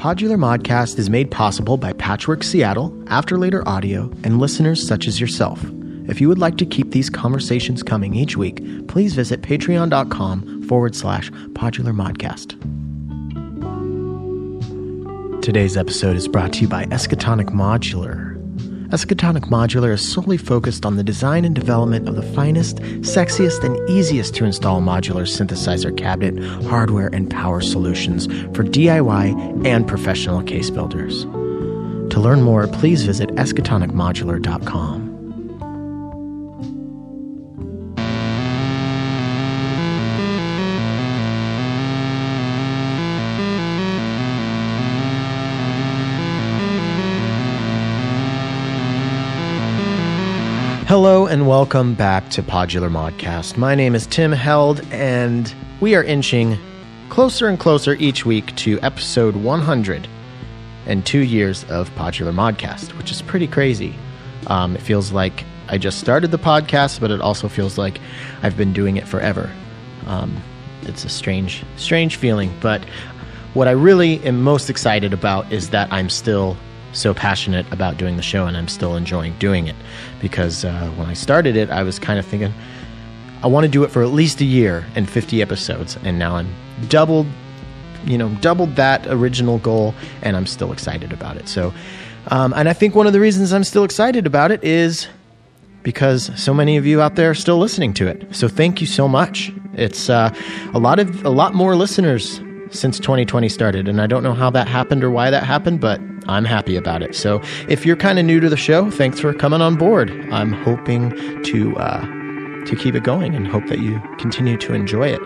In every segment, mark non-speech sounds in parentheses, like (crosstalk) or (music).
Podular Modcast is made possible by Patchwork Seattle, After Later Audio, and listeners such as yourself. If you would like to keep these conversations coming each week, please visit patreon.com forward slash Podular Modcast. Today's episode is brought to you by Escatonic Modular. Escatonic Modular is solely focused on the design and development of the finest, sexiest, and easiest to install modular synthesizer cabinet, hardware, and power solutions for DIY and professional case builders. To learn more, please visit escatonicmodular.com. Hello and welcome back to Podular Modcast. My name is Tim Held, and we are inching closer and closer each week to episode 100 and two years of Podular Modcast, which is pretty crazy. Um, it feels like I just started the podcast, but it also feels like I've been doing it forever. Um, it's a strange, strange feeling, but what I really am most excited about is that I'm still so passionate about doing the show and I'm still enjoying doing it because uh, when I started it, I was kind of thinking I want to do it for at least a year and 50 episodes, and now I'm doubled, you know, doubled that original goal, and I'm still excited about it. So, um, and I think one of the reasons I'm still excited about it is because so many of you out there are still listening to it. So thank you so much. It's uh, a lot of a lot more listeners since 2020 started, and I don't know how that happened or why that happened, but I'm happy about it. So if you're kind of new to the show, thanks for coming on board. I'm hoping to uh, to keep it going and hope that you continue to enjoy it.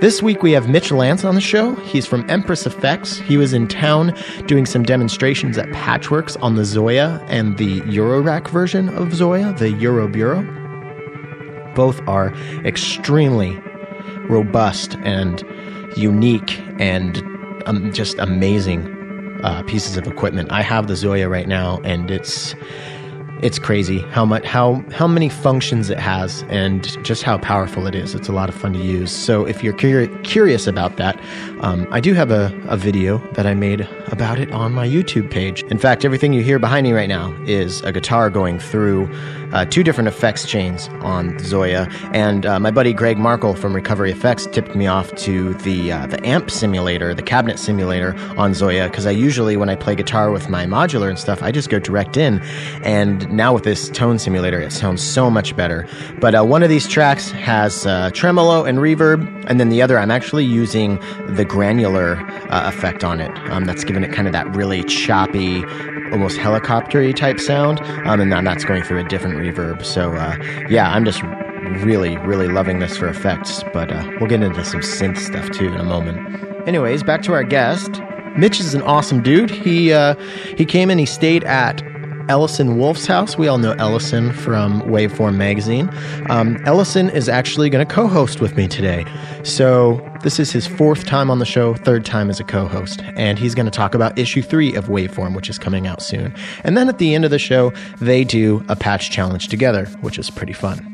This week we have Mitch Lance on the show. He's from Empress Effects. He was in town doing some demonstrations at Patchworks on the ZOIA and the Eurorack version of ZOIA, the Euroburo. Both are extremely robust and unique and um, just amazing uh, pieces of equipment. I have the ZOIA right now, and it's it's crazy how much how how many functions it has and just how powerful it is. It's a lot of fun to use. So if you're curi- curious about that, um, I do have a, a video that I made about it on my YouTube page. In fact, everything you hear behind me right now is a guitar going through uh, two different effects chains on ZOIA. And uh, my buddy Greg Markle from Recovery Effects tipped me off to the uh, the amp simulator, the cabinet simulator on ZOIA, because I usually when I play guitar with my modular and stuff, I just go direct in. And now with this tone simulator, it sounds so much better. But uh, one of these tracks has uh, tremolo and reverb, and then the other I'm actually using the granular uh, effect on it. Um, that's giving it kind of that really choppy almost helicoptery type sound, um, and then that's going through a different reverb. So uh, yeah, I'm just really, really loving this for effects. But uh, we'll get into some synth stuff too in a moment. Anyways, back to our guest. Mitch is an awesome dude. He uh, he came and he stayed at Ellison Wolf's house. We all know Ellison from Waveform Magazine. Um, Ellison is actually going to co host with me today. So, this is his fourth time on the show, third time as a co host. And he's going to talk about issue three of Waveform, which is coming out soon. And then at the end of the show, they do a patch challenge together, which is pretty fun.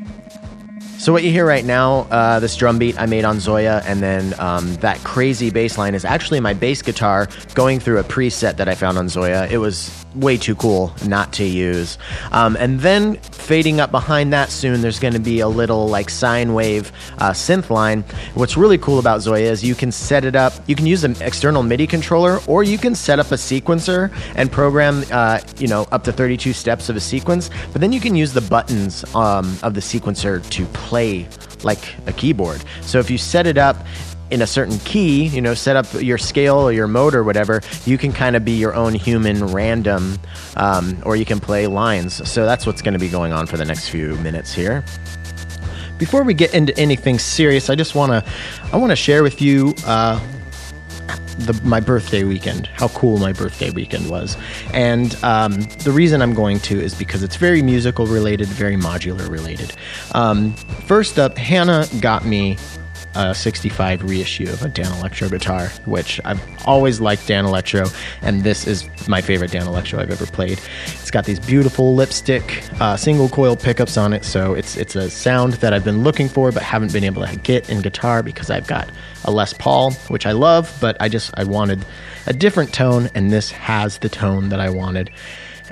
So what you hear right now, uh, this drum beat I made on ZOIA, and then um, that crazy bass line is actually my bass guitar going through a preset that I found on ZOIA. It was way too cool not to use. Um, and then fading up behind that soon, there's going to be a little like sine wave uh, synth line. What's really cool about ZOIA is you can set it up. You can use an external MIDI controller, or you can set up a sequencer and program, uh, you know, up to 32 steps of a sequence. But then you can use the buttons um, of the sequencer to play like a keyboard. So if you set it up in a certain key, you know, set up your scale or your mode or whatever, you can kind of be your own human random, um, or you can play lines. So that's what's going to be going on for the next few minutes here. Before we get into anything serious, I just want to, I want to share with you. Uh, the, my birthday weekend, how cool my birthday weekend was. And um, the reason I'm going to is because it's very musical related, very modular related. Um, first up, Hannah got me a 65 reissue of a Danelectro guitar, which I've always liked Danelectro, and this is my favorite Danelectro I've ever played. It's got these beautiful lipstick uh, single coil pickups on it, so it's it's a sound that I've been looking for but haven't been able to get in guitar because I've got a Les Paul, which I love, but I just I wanted a different tone, and this has the tone that I wanted,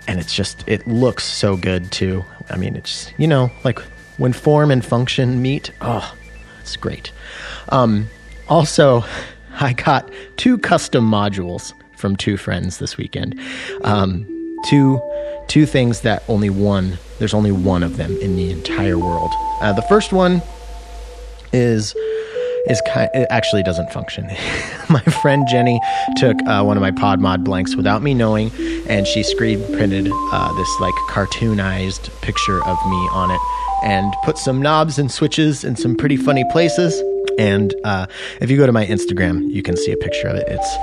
and it's just it looks so good too. I mean, it's you know like when form and function meet. Oh, it's great. Um, also, (laughs) I got two custom modules from two friends this weekend. Um, two two things that only one there's only one of them in the entire world. Uh, the first one is is kind it actually doesn't function. (laughs) my friend Jenny took uh, one of my PodMod blanks without me knowing, and she screen printed uh, this like cartoonized picture of me on it, and put some knobs and switches in some pretty funny places. And uh, if you go to my Instagram, you can see a picture of it. It's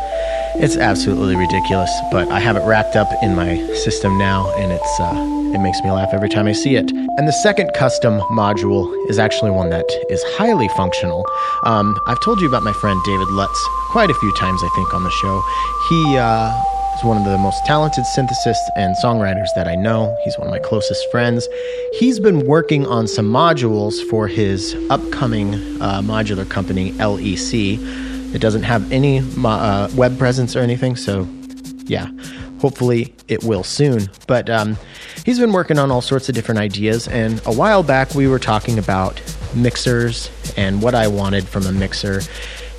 it's absolutely ridiculous, but I have it racked up in my system now, and it's uh, it makes me laugh every time I see it. And the second custom module is actually one that is highly functional. Um, I've told you about my friend David Lutz quite a few times, I think, on the show. He uh, is one of the most talented synthesists and songwriters that I know. He's one of my closest friends. He's been working on some modules for his upcoming uh, modular company, LEC. It doesn't have any uh, web presence or anything, so yeah, hopefully it will soon. But um, he's been working on all sorts of different ideas. And a while back, we were talking about mixers and what I wanted from a mixer.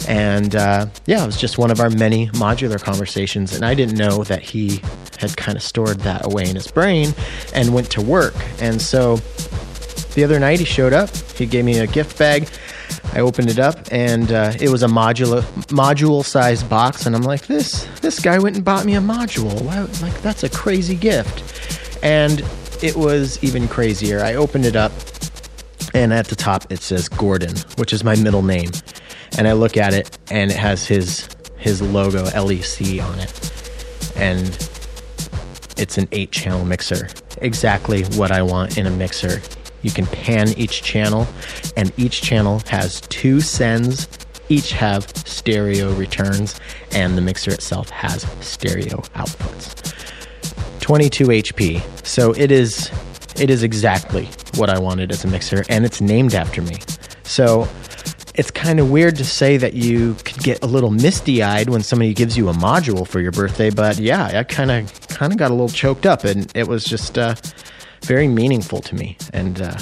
And uh, yeah, it was just one of our many modular conversations. And I didn't know that he had kind of stored that away in his brain and went to work. And so the other night, he showed up, he gave me a gift bag I opened it up and uh, it was a modular module sized box, and I'm like, this this guy went and bought me a module. Like that's a crazy gift, and it was even crazier. I opened it up, and at the top it says Gordon, which is my middle name, and I look at it and it has his his logo LEC on it, and it's an eight channel mixer, exactly what I want in a mixer you can pan each channel, and each channel has two sends. Each have stereo returns, and the mixer itself has stereo outputs. 22 HP. So it is it is exactly what I wanted as a mixer, and it's named after me. So it's kind of weird to say that you could get a little misty eyed when somebody gives you a module for your birthday, but yeah, I kind of kind of got a little choked up, and it was just uh, very meaningful to me. And uh,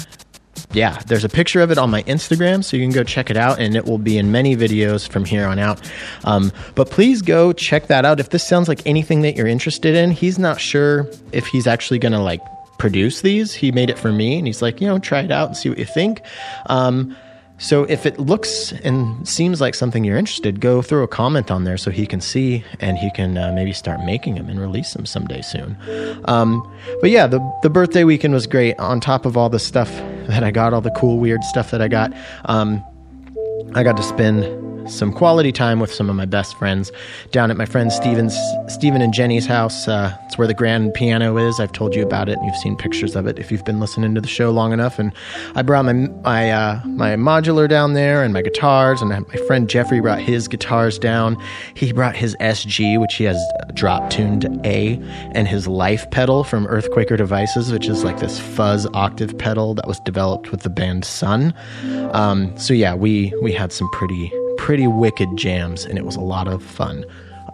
yeah, there's a picture of it on my Instagram, so you can go check it out, and it will be in many videos from here on out. Um, but please go check that out. If this sounds like anything that you're interested in, he's not sure if he's actually going to like produce these. He made it for me, and he's like, you know, try it out and see what you think. Um, so if it looks and seems like something you're interested, go throw a comment on there so he can see and he can uh, maybe start making them and release them someday soon. Um, but yeah, the the birthday weekend was great. On top of all the stuff that I got, all the cool weird stuff that I got, um, I got to spend some quality time with some of my best friends down at my friend Steven's, Steven and Jenny's house. Uh, it's where the grand piano is. I've told you about it, and you've seen pictures of it if you've been listening to the show long enough. And I brought my my uh, my modular down there and my guitars, and my friend Jeffrey brought his guitars down. He brought his SG, which he has drop tuned A, and his Life pedal from Earthquaker Devices, which is like this fuzz octave pedal that was developed with the band Sunn. Um, so yeah, we we had some pretty pretty wicked jams, and it was a lot of fun.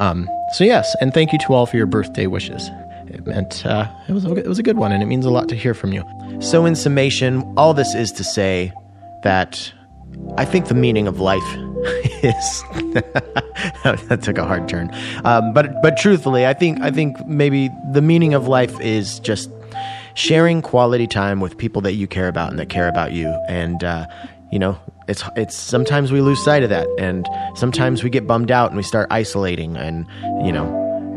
Um, so yes, and thank you to all for your birthday wishes. It meant uh, it was a, it was a good one, and it means a lot to hear from you. So in summation, all this is to say that I think the meaning of life (laughs) is (laughs) that took a hard turn. Um, but but truthfully, I think I think maybe the meaning of life is just sharing quality time with people that you care about and that care about you, and uh, you know it's it's sometimes we lose sight of that and sometimes we get bummed out and we start isolating and you know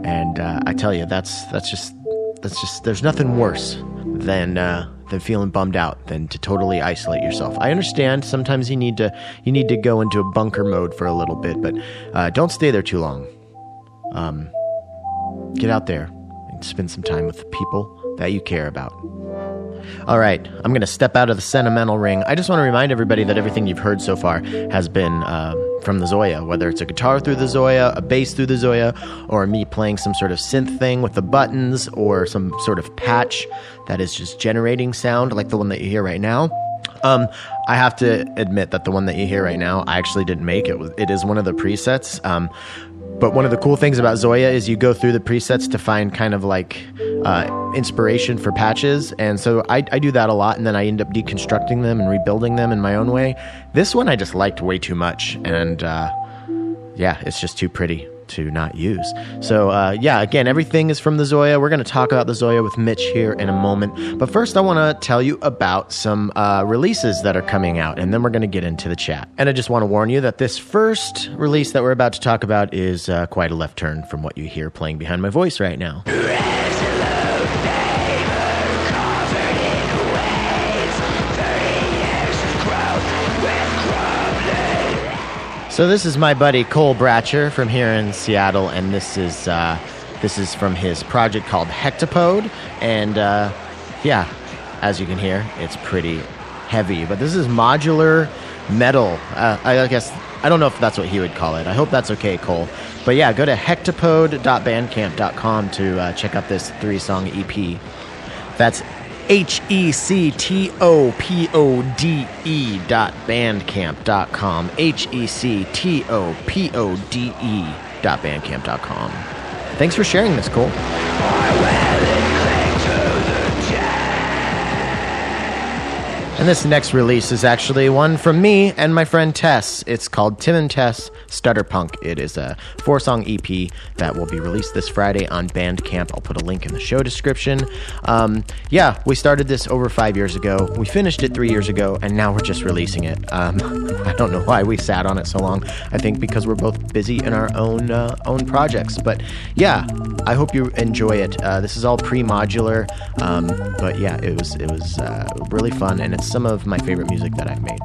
and uh, I tell you that's that's just that's just there's nothing worse than uh, than feeling bummed out than to totally isolate yourself. I understand sometimes you need to you need to go into a bunker mode for a little bit, but uh, don't stay there too long. Um, get out there and spend some time with the people that you care about. All right, I'm going to step out of the sentimental ring. I just want to remind everybody that everything you've heard so far has been uh, from the ZOIA, whether it's a guitar through the ZOIA, a bass through the ZOIA, or me playing some sort of synth thing with the buttons, or some sort of patch that is just generating sound like the one that you hear right now. Um, I have to admit that the one that you hear right now, I actually didn't make it. It is one of the presets. Um, but one of the cool things about ZOIA is you go through the presets to find kind of like uh, inspiration for patches. And so I, I do that a lot, and then I end up deconstructing them and rebuilding them in my own way. This one I just liked way too much. And uh, yeah, it's just too pretty to not use. So, uh, yeah, again, everything is from the ZOIA. We're going to talk about the ZOIA with Mitch here in a moment. But first, I want to tell you about some uh, releases that are coming out, and then we're going to get into the chat. And I just want to warn you that this first release that we're about to talk about is uh, quite a left turn from what you hear playing behind my voice right now. So this is my buddy Cole Bratcher from here in Seattle, and this is uh, this is from his project called Hectopode, and uh, yeah, as you can hear, it's pretty heavy. But this is modular metal. Uh, I guess I don't know if that's what he would call it. I hope that's okay, Cole. But yeah, go to hectopode.bandcamp.com to uh, check out this three-song EP. That's H E C T O P O D E dot bandcamp dot com. H E C T O P O D E dot bandcamp dot com. Thanks for sharing this, Cole. And this next release is actually one from me and my friend Tess. It's called Tim and Tess Stutter Punk. It is a four song EP that will be released this Friday on Bandcamp. I'll put a link in the show description. Um, yeah, we started this over five years ago. We finished it three years ago, and now we're just releasing it. Um, (laughs) I don't know why we sat on it so long. I think because we're both busy in our own uh, own projects. But yeah, I hope you enjoy it. Uh, this is all pre-modular, um, but yeah, it was it was uh, really fun, and it's some of my favorite music that I've made.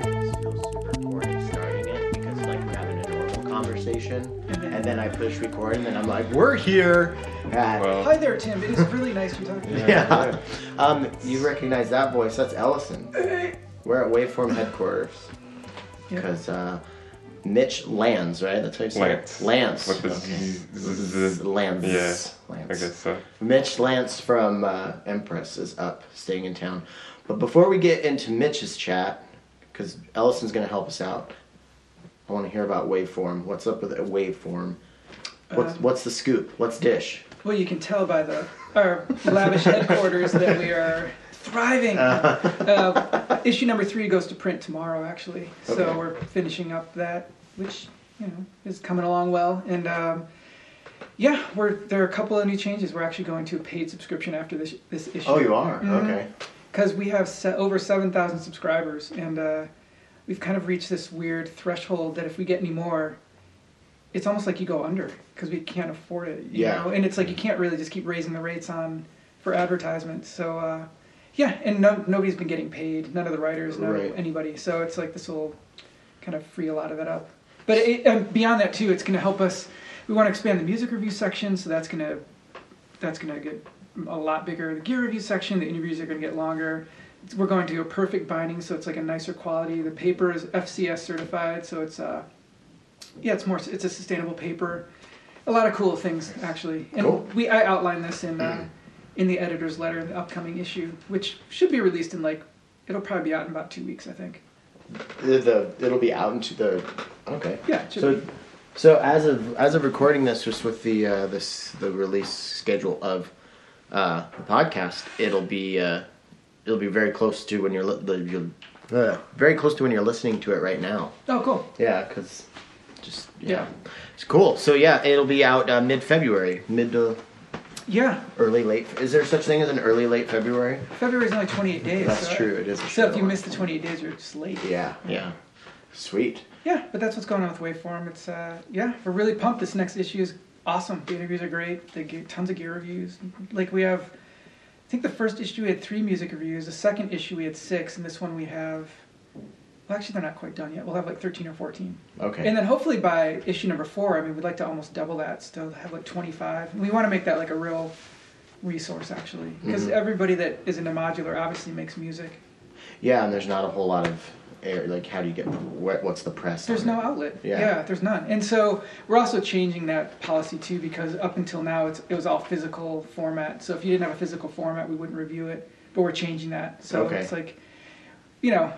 This feels recording starting it because like having a normal conversation. And then I push record, and then I'm like, "We're here." At Well, Hi there, Tim. It is really nice to talk to you. (laughs) Yeah. (laughs) Um, you recognize that voice? That's Ellison. We're at Waveform headquarters Yeah. because uh, Mitch Lands, right? That's how you say Lance. it. Lance. With the Okay. Z- z- z- Lance. Yeah, Lance. I guess so. Mitch Lance from uh, Empress is up, staying in town. But before we get into Mitch's chat, because Ellison's going to help us out, I want to hear about Waveform. What's up with a Waveform? What's Um, what's the scoop? What's dish? Well, you can tell by the our lavish headquarters that we are thriving. Uh, issue number three goes to print tomorrow, actually. So Okay. we're finishing up that, which you know is coming along well. And um, yeah, we're there are a couple of new changes. We're actually going to a paid subscription after this this issue. Oh, you are Mhm. okay. because we have se- over 7,000 subscribers, and uh, we've kind of reached this weird threshold that if we get any more, it's almost like you go under because we can't afford it. You Yeah. know? And it's like you can't really just keep raising the rates on for advertisements. So uh, yeah, and no, nobody's been getting paid. None of the writers, no Right. anybody. So it's like this will kind of free a lot of that up. But it, and beyond that too, it's going to help us. We want to expand the music review section, so that's going to that's going to get a lot bigger. The gear review section, the interviews are going to get longer. We're going to do a perfect binding, so it's like a nicer quality. The paper is FCS certified, so it's uh, yeah, it's more it's a sustainable paper. A lot of cool things actually, and Cool. we I outlined this in uh, in the editor's letter in the upcoming issue, which should be released in like it'll probably be out in about two weeks, I think. The, the it'll be out into the okay. Yeah, So, be. so as of as of recording this, just with the uh, this the release schedule of uh, the podcast, it'll be uh, it'll be very close to when you're li- the, you're uh, very close to when you're listening to it right now. Oh, cool. Yeah, because just yeah. It's cool. So yeah, it'll be out uh, mid February, mid to Yeah, early late. Is there such thing as an early late February? February's only 28 days. That's so- true. It is. So if you miss the 28 days, you're just late. Yeah, yeah. Sweet. Yeah, but that's what's going on with Waveform. It's uh, yeah, we're really pumped. This next issue is awesome. The interviews are great. They get tons of gear reviews. Like we have, I think the first issue we had three music reviews. The second issue we had six, and this one we have. Well, actually, they're not quite done yet. We'll have like thirteen or fourteen. Okay. And then hopefully by issue number four, I mean, we'd like to almost double that. Still have like twenty-five. We want to make that like a real resource actually, because Mhm. everybody that is into modular obviously makes music. yeah, and there's not a whole lot of air. Like, how do you get? What's the press? There's no it? outlet. Yeah. there's none. And so we're also changing that policy too because up until now it's, it was all physical format. So if you didn't have a physical format, we wouldn't review it. But we're changing that. So Okay. it's like, you know,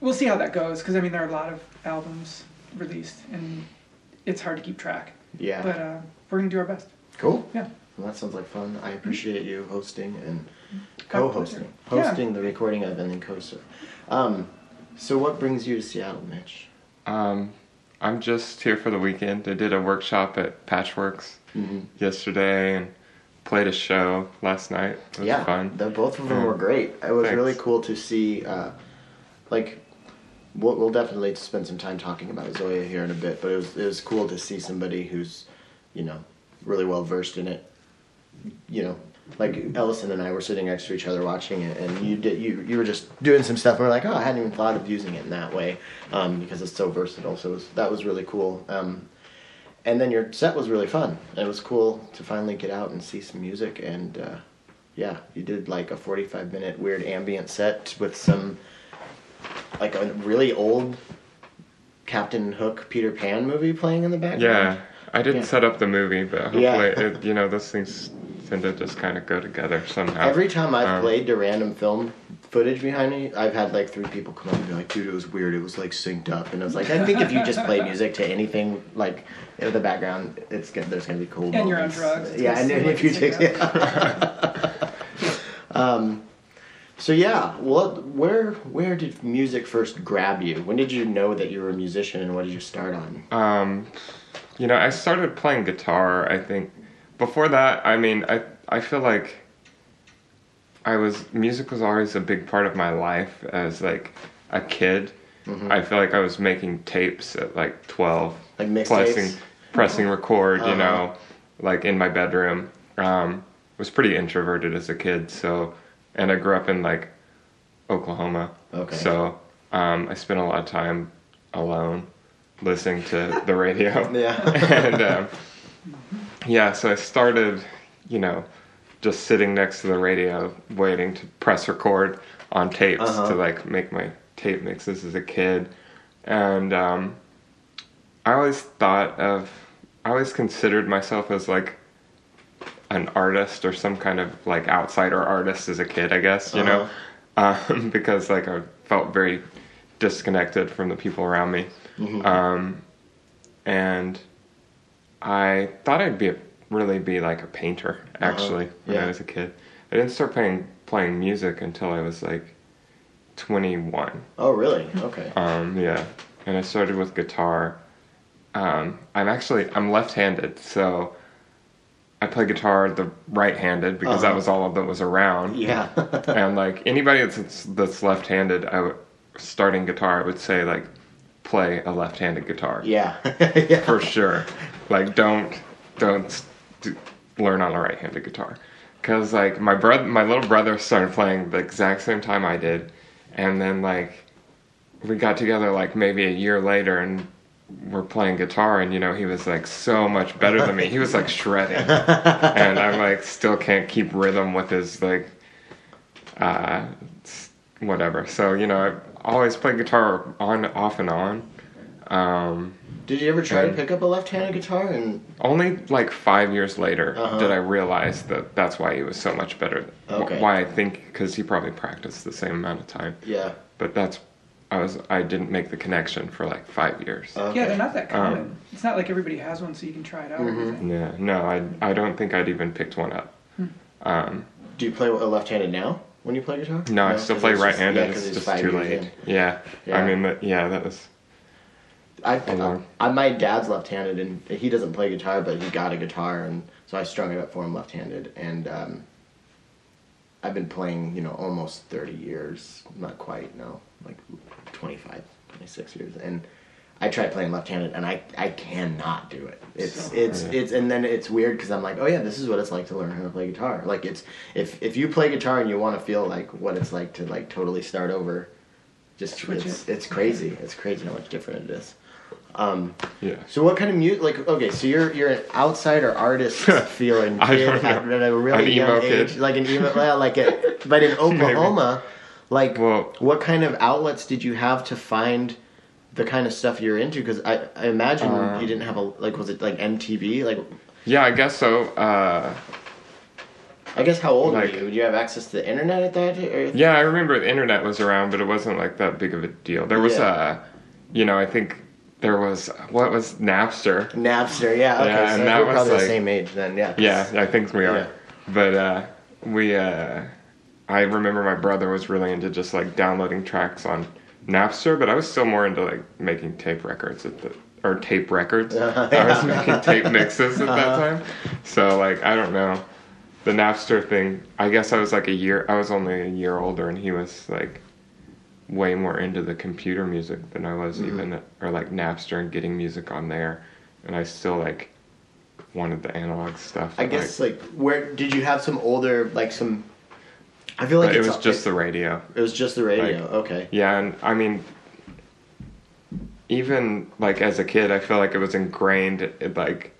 we'll see how that goes because I mean there are a lot of albums released and it's hard to keep track. Yeah. But uh, we're gonna do our best. cool. Yeah. Well, that sounds like fun. I appreciate you hosting and co-hosting, pleasure. Yeah. hosting the recording of and then co Um, so what brings you to Seattle, Mitch? Um, I'm just here for the weekend. I did a workshop at Patchworks Mm-hmm. yesterday and played a show last night. It was yeah, fun. The, both of them Yeah. were great. It was Thanks. really cool to see. Uh, like, we'll, we'll definitely spend some time talking about ZOIA here in a bit, but it was it was cool to see somebody who's, you know, really well versed in it. You know, like Ellison and I were sitting next to each other watching it, and you did you you were just doing some stuff, and we're like, oh, I hadn't even thought of using it in that way, um, because it's so versatile. So was, that was really cool. Um, and then your set was really fun. It was cool to finally get out and see some music. And uh, yeah, you did like a 45 minute weird ambient set with some, like a really old Captain Hook Peter Pan movie playing in the background. Yeah, I didn't Yeah. set up the movie, but hopefully, Yeah. it, you know, those things tend to just kind of go together somehow. Every time I've Um, played the random film footage behind me, I've had like three people come up and be like, dude, it was weird. It was like synced up. And I was like, I think if you just play music to anything like in the background, it's gonna, there's going to be cool And you're on drugs, Yeah, and seem if like you it's take. synced um, so yeah, what, where, where did music first grab you? When did you know that you were a musician and what did you start on? Um, you know, I started playing guitar. I think before that, I mean, I I feel like I was music was always a big part of my life as like a kid. Mm-hmm. I feel like I was making tapes at like twelve, Like mixtapes? pressing pressing record. Uh-huh. You know, like in my bedroom. Um, was pretty introverted as a kid, so and I grew up in like Oklahoma. Okay. So um, I spent a lot of time alone listening to the radio. (laughs) Yeah. and um, yeah, so I started, you know, just sitting next to the radio, waiting to press record on tapes Uh-huh. to like make my tape mixes as a kid, and um, I always thought of, I always considered myself as like an artist or some kind of like outsider artist as a kid, I guess, you know, um, (laughs) because like I felt very disconnected from the people around me. Um, and I thought I'd be a, really be like a painter actually when Yeah. I was a kid. I didn't start playing playing music until I was like 21. Oh, really? Okay. Um, yeah, and I started with guitar. Um, I'm actually I'm left-handed, so I play guitar the right-handed because that Uh-huh. was all of that was around. Yeah. (laughs) and like anybody that's that's left-handed, I would starting guitar, I would say like play a left-handed guitar yeah. (laughs) yeah. for sure. Like don't don't do, learn on a right-handed guitar because like my brother, my little brother started playing the exact same time I did, and then like we got together like maybe a year later and we're playing guitar and you know he was like so much better than me he was like shredding (laughs) and i'm like still can't keep rhythm with his like uh whatever so you know i've always played guitar on off and on um Did you ever try to pick up a left-handed guitar and only like five years later Uh-huh. did I realize that that's why he was so much better. Okay. Why I think because he probably practiced the same amount of time. yeah? But that's I was I didn't make the connection for like five years. Okay. Yeah, they're not that common. Um, it's not like everybody has one, so you can try it out. Mhm. yeah, no, I I don't think I'd even picked one up. Hmm. Um, Do you play a left-handed now when you play guitar? no, I still play it's right-handed. yeah, 'cause it's it's just too late. Yeah. Yeah. I mean, that, yeah, that was. I, A long- I, my dad's left-handed and he doesn't play guitar, but he got a guitar, and so I strung it up for him left-handed. And um, I've been playing, you know, almost 30 years, not quite, no, like 25, 26 years. And I tried playing left-handed, and I I cannot do it. It's So it's hard. it's and then it's weird because I'm like, oh yeah, this is what it's like to learn how to play guitar. Like it's if if you play guitar and you want to feel like what it's like to like totally start over, just it's it. it's crazy. It's crazy how much different it is. Um, Yeah. so what kind of music? Like, okay, so you're you're an outsider artist (laughs) feeling I kid at, at a really An young emo age, kid. like an emo, (laughs) well, like a, but in (laughs) Oklahoma, like, what kind of outlets did you have to find the kind of stuff you're into? Because I, I imagine Uh, you didn't have a like, was it like MTV? Like, Yeah, I guess so. Uh, I guess how old Like- were you? Did you have access to the internet at that? Or? yeah, I remember the internet was around, but it wasn't like that big of a deal. There was Yeah. uh you know, I think there was what was Napster. Napster, yeah. Okay, Yeah, so and that we're was probably the same age then. Yeah. Yeah, I think we are. Yeah. But uh, we, uh, I remember my brother was really into just like downloading tracks on Napster, but I was still more into like making tape records at the or tape records. (laughs) I was making tape mixes at that uh-huh. time. So like I don't know, the Napster thing. I guess I was like a year. I was only a year older, and he was like way more into the computer music than I was mm-hmm. even, or like Napster and getting music on there. And I still like wanted the analog stuff. I but, like, guess like where did you have some older like some? I feel like But it was a- just the radio. It was just the radio. like- okay. Yeah, and I mean, even like as a kid, I feel like it was ingrained like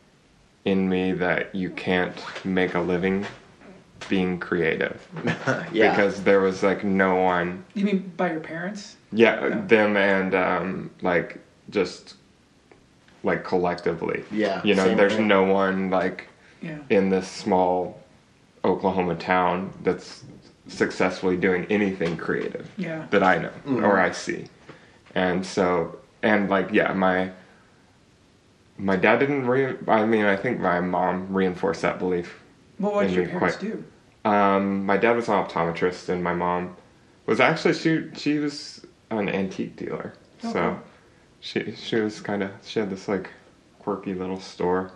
in me that you can't make a living being creative (laughs) yeah. because there was like no one. You mean by your parents? Yeah, Yeah. them and um, like just like collectively. Yeah, you know, there's way. no one like Yeah. in this small Oklahoma town that's successfully doing anything creative Yeah. that I know Mm-hmm. or I see. And so, and like, yeah, my my dad didn't. Re- I mean, I think my mom reinforced that belief. Well, what did your parents quite- do? Um, my dad was an optometrist, and my mom was actually she she was an antique dealer. Oh, so she she was kind of she had this like quirky little store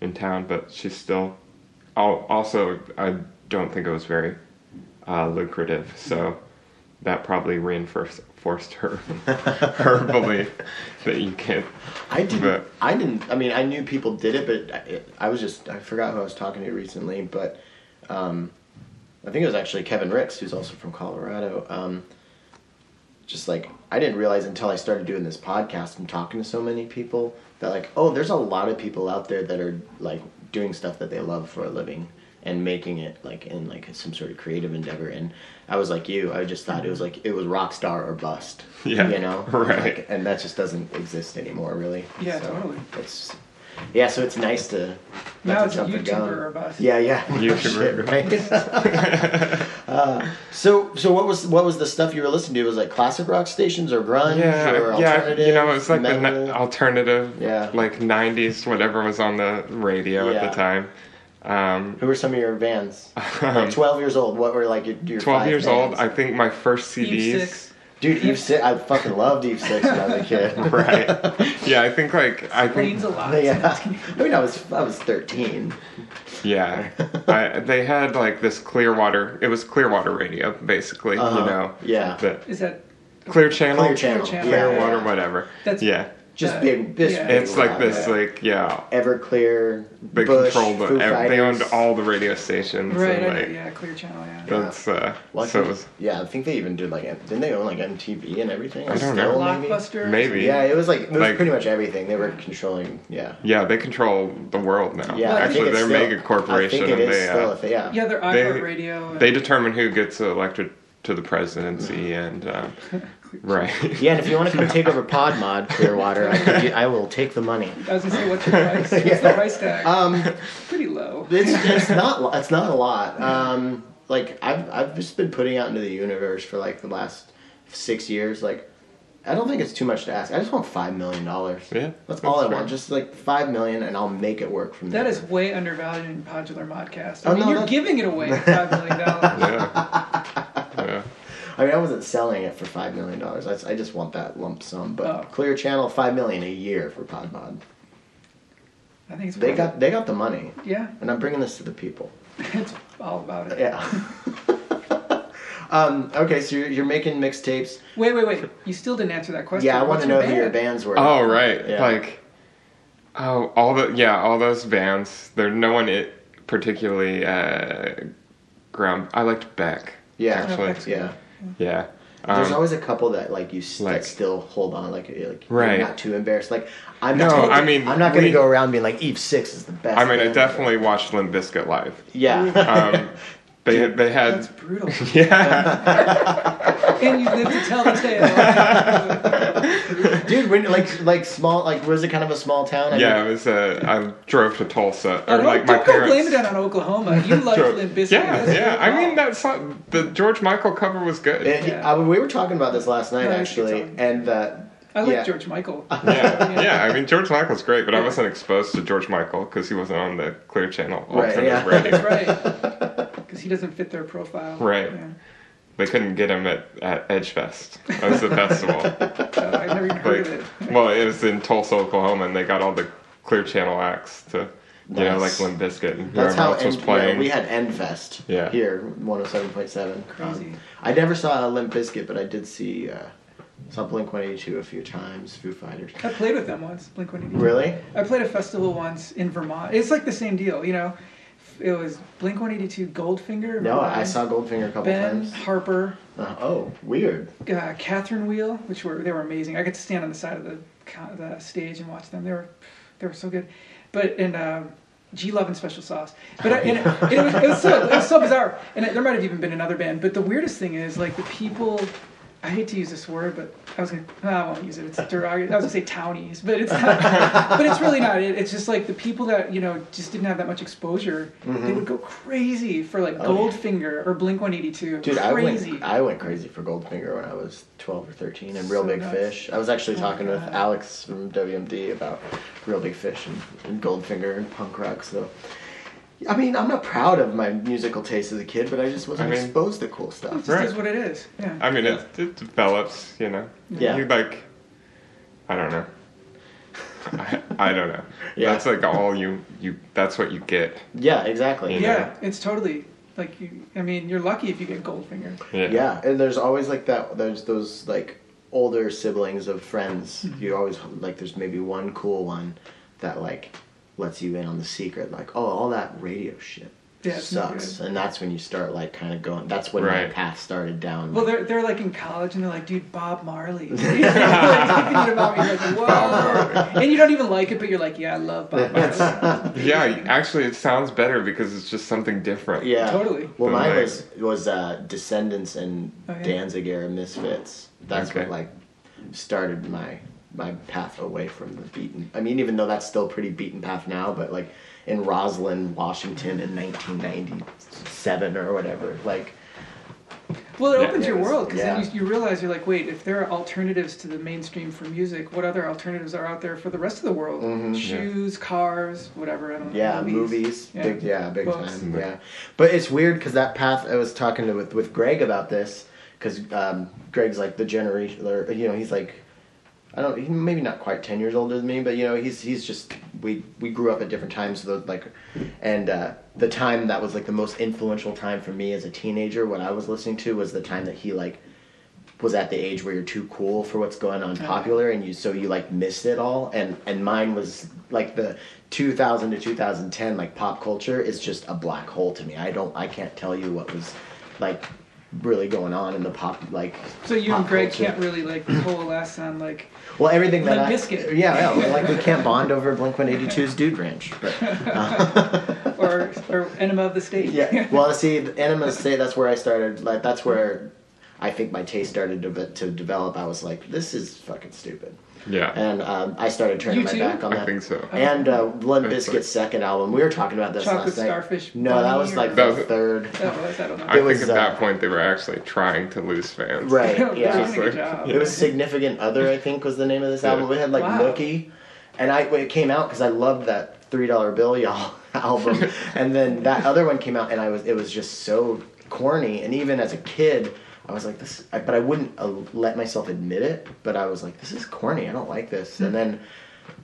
in town, but she still. Also, I don't think it was very uh, lucrative, so that probably reinforced forced her (laughs) her belief that you can't. I didn't. But- I didn't. I mean, I knew people did it, but I, I was just. I forgot who I was talking to recently, but um, I think it was actually Kevin Ricks, who's also from Colorado. Um, just like I didn't realize until I started doing this podcast and talking to so many people that like, oh, there's a lot of people out there that are like doing stuff that they love for a living and making it like in like some sort of creative endeavor. And I was like you. I just thought it was like it was rock star or bust. (laughs) Yeah, you know, (laughs) right. Like, and that just doesn't exist anymore, really. Yeah, So totally. It's yeah, so it's nice to Now it's a jump gun. YouTuber or bust. Yeah, yeah, (laughs) YouTuber. Shit, right? uh, so, so what was what was the stuff you were listening to? Was like classic rock stations or grunge or Yeah, yeah, alternative? you know, it was like the metal? ni- alternative, Yeah. like '90s, whatever was on the radio Yeah. at the time. Um, Who were some of your bands? (laughs) Like Twelve years old. What were like your, your 12 five years old. I think my first CDs. Dude, Eve Six. I fucking loved Eve Six when I was a kid. (laughs) right. Yeah, I think like I think Explains a lot. yeah, I mean, I was I was thirteen. yeah, (laughs) I, they had like this Clearwater. It was Clearwater radio, basically. Uh-huh. You know. Yeah. The Is that Clear Channel. Clear Channel. Channel. Yeah, Clearwater, yeah. whatever. That's- yeah. Just Uh, big. This yeah. big It's like this, yeah. like yeah. Everclear. They Bush, controlled the. Foo ev- They owned all the radio stations. right? and, like, yeah, Clear Channel. Yeah. Yeah. That's uh. Well, I so think- was yeah, I think they even did like didn't they own like MTV and everything? I don't still, know. maybe? Blockbuster. maybe. Yeah, it was like it was Like- pretty much everything. They were controlling. Yeah. Yeah, they control the world now. Yeah, I think actually, they're still, mega corporation, I think it and is they still uh, a thing. Yeah. Yeah, they're They- iHeartRadio. and- they determine who gets elected to the presidency, and uh, right. (laughs) Yeah, and if you want to come take over PodMod Clearwater, I, could, I will take the money. I was gonna say, what's your price? What's (laughs) the price tag? Um, Pretty low. it's it's (laughs) not it's not a lot. Um, like I've I've just been putting out into the universe for like the last six years. Like I don't think it's too much to ask. I just want five million dollars. Yeah, that's all I want. Just like five million, and I'll make it work from there. That is way undervalued in Podular Modcast. I Oh, mean, no, you're that- giving it away five million dollars. Yeah. yeah. I mean, I wasn't selling it for five million dollars. I, I just want that lump sum. But Oh. Clear Channel, five million a year for Podmod. I think it's They worth got they got the money, yeah. and I'm bringing this to the people. (laughs) It's all about it. Yeah. (laughs) Um, okay, so you're, you're making mixtapes. Wait, wait, wait. You still didn't answer that question. Yeah, I want to know your who your bands were. Oh right, Yeah. like oh all the yeah all those bands. There no one it particularly uh, ground. I liked Beck. Yeah. actually, Beck's good. yeah. Yeah. There's Um, always a couple that like you s that like- still hold on, like, you're, like Right. not too embarrassed. Like I'm No, not. I mean, I'm not going to go around being like Eve Six is the best. I mean, I band." definitely watched Limp Bizkit live. Yeah. Um, (laughs) they they That's had brutal. (laughs) yeah (laughs) and you live to tell the tale. Dude, when like like small like was it kind of a small town? I yeah. mean, It was uh, I drove to Tulsa Oh, or don't like my don't go parents. blame it on Oklahoma. You (laughs) like drove- Limp Bizkit. Yeah, That's yeah. I mean fault. that song, the George Michael cover was good. it- Yeah. I- we were talking about this last night No, actually, good song. and uh, I like yeah. George Michael. (laughs) yeah, yeah. I mean, George Michael's great, but I wasn't exposed to George Michael because he wasn't on the Clear Channel Right, alternative yeah. radio. That's right. (laughs) Because he doesn't fit their profile. Right. Yeah. They couldn't get him at, at Edgefest. That was the festival. (laughs) Uh, I've never even heard of it. well, it was in Tulsa, Oklahoma, and they got all the Clear Channel acts to, you know, like Limp Bizkit and That's how else was End- playing. Yeah, we had Endfest Yeah. here, 107.7. Crazy. Um, I never saw Limp Bizkit, but I did see uh, saw Blink 182 a few times, Foo Fighters. I played with them once, Blink 182. Really? I played a festival once in Vermont. It's like the same deal, you know. It was Blink 182, Goldfinger. No, I saw Goldfinger a couple Ben times. Harper, Uh, oh, weird. uh, Catherine Wheel, which were they were amazing. I got to stand on the side of the, the stage and watch them. They were they were so good. But and um, G Love and Special Sauce. But I, and it, it, was, it was so it was so bizarre. And it, there might have even been another band. But the weirdest thing is like the people. I hate to use this word, but I was gonna. no, I won't use it. It's derogatory. I was gonna say townies, but it's not. but it's really not. It, it's just like the people that you know just didn't have that much exposure. They would go crazy for like Mm-hmm. Oh, yeah. Goldfinger or Blink 182. Dude, I went, I went crazy for Goldfinger when I was 12 or 13 and Real So Big nuts. Fish. I was actually Oh, talking with Alex from WMD about Real Big Fish and, and Goldfinger and punk rock, so. I mean, I'm not proud of my musical taste as a kid, but I just wasn't I mean- exposed to cool It stuff. just Right. is what it is. Yeah. I mean, it, it develops, you know. Yeah. You like, I don't know. I, I don't know. (laughs) Yeah. That's like all you you. That's what you get. Yeah, exactly. You Yeah, know. it's totally like you. I mean, you're lucky if you get Goldfinger. Yeah. Yeah, and there's always like that. There's those like older siblings of friends. Mm-hmm. You always like. There's maybe one cool one that like lets you in on the secret. Like, oh, all that radio shit Yeah, sucks, and that's when you start like kind of going. That's when my path started down. Well, they're they're like in college and they're like, dude, Bob Marley. (laughs) (laughs) like, about me, you're like, whoa, and you don't even like it, but you're like, yeah, I love Bob (laughs) Marley. Yeah. Actually, it sounds better because it's just something different. yeah, Totally. Well, But, mine like- was was uh, Descendents and Oh, yeah. Danzig era Misfits. That's Okay. what like started my my path away from the beaten. I mean, even though that's still pretty beaten path now, but like in Roslyn, Washington, in 1997 or whatever, like Well, it Yeah, opens your was- world because yeah. then you, you realize you're like, wait, if there are alternatives to the mainstream for music, what other alternatives are out there for the rest of the world? Mhm. Shoes, cars, whatever. I don't know. yeah, movies, Yeah. big yeah, big Books. time, yeah. But it's weird because that path. I was talking to, with with Greg about this because um, Greg's like the generation, or you know, he's like. I don't. He maybe not quite ten years older than me, but you know, he's he's just we we grew up at different times. So like, and uh, the time that was like the most influential time for me as a teenager, what I was listening to was the time that he like was at the age where you're too cool for what's going on popular, and you so you like missed it all. And and mine was like the 2000 to 2010 like pop culture is just a black hole to me. I don't. I can't tell you what was like really going on in the pop like. So you and Greg culture. can't really like coalesce on like (clears throat) Well, everything that I, Bizkit. yeah, yeah, well, like we can't bond over Blink 182's Dude Ranch, but uh, (laughs) or or Enema of the State. yeah. (laughs) Well, see, the Enema State. That's where I started. Like that's where I think my taste started to, to develop. I was like, this is fucking stupid, Yeah. and um, I started turning You my too? back on that. I think so. And uh, Limp That's like- second album. We were talking about this Chocolate last night. Starfish No, that was like the That was- third. That was, I don't know. I It was, think at that uh, point they were actually trying to lose fans. Right. (laughs) Yeah. doing a good like- job. It was Significant Other, I think, was the name of this Yeah. album. It had like Wow. Nookie, and I it came out because I loved that Three Dollar Bill Y'all (laughs) album, (laughs) and then that other one came out, and I was it was just so corny, and even as a kid. I was like this, I- but I wouldn't uh, let myself admit it. But I was like, "This is corny. I don't like this." And then,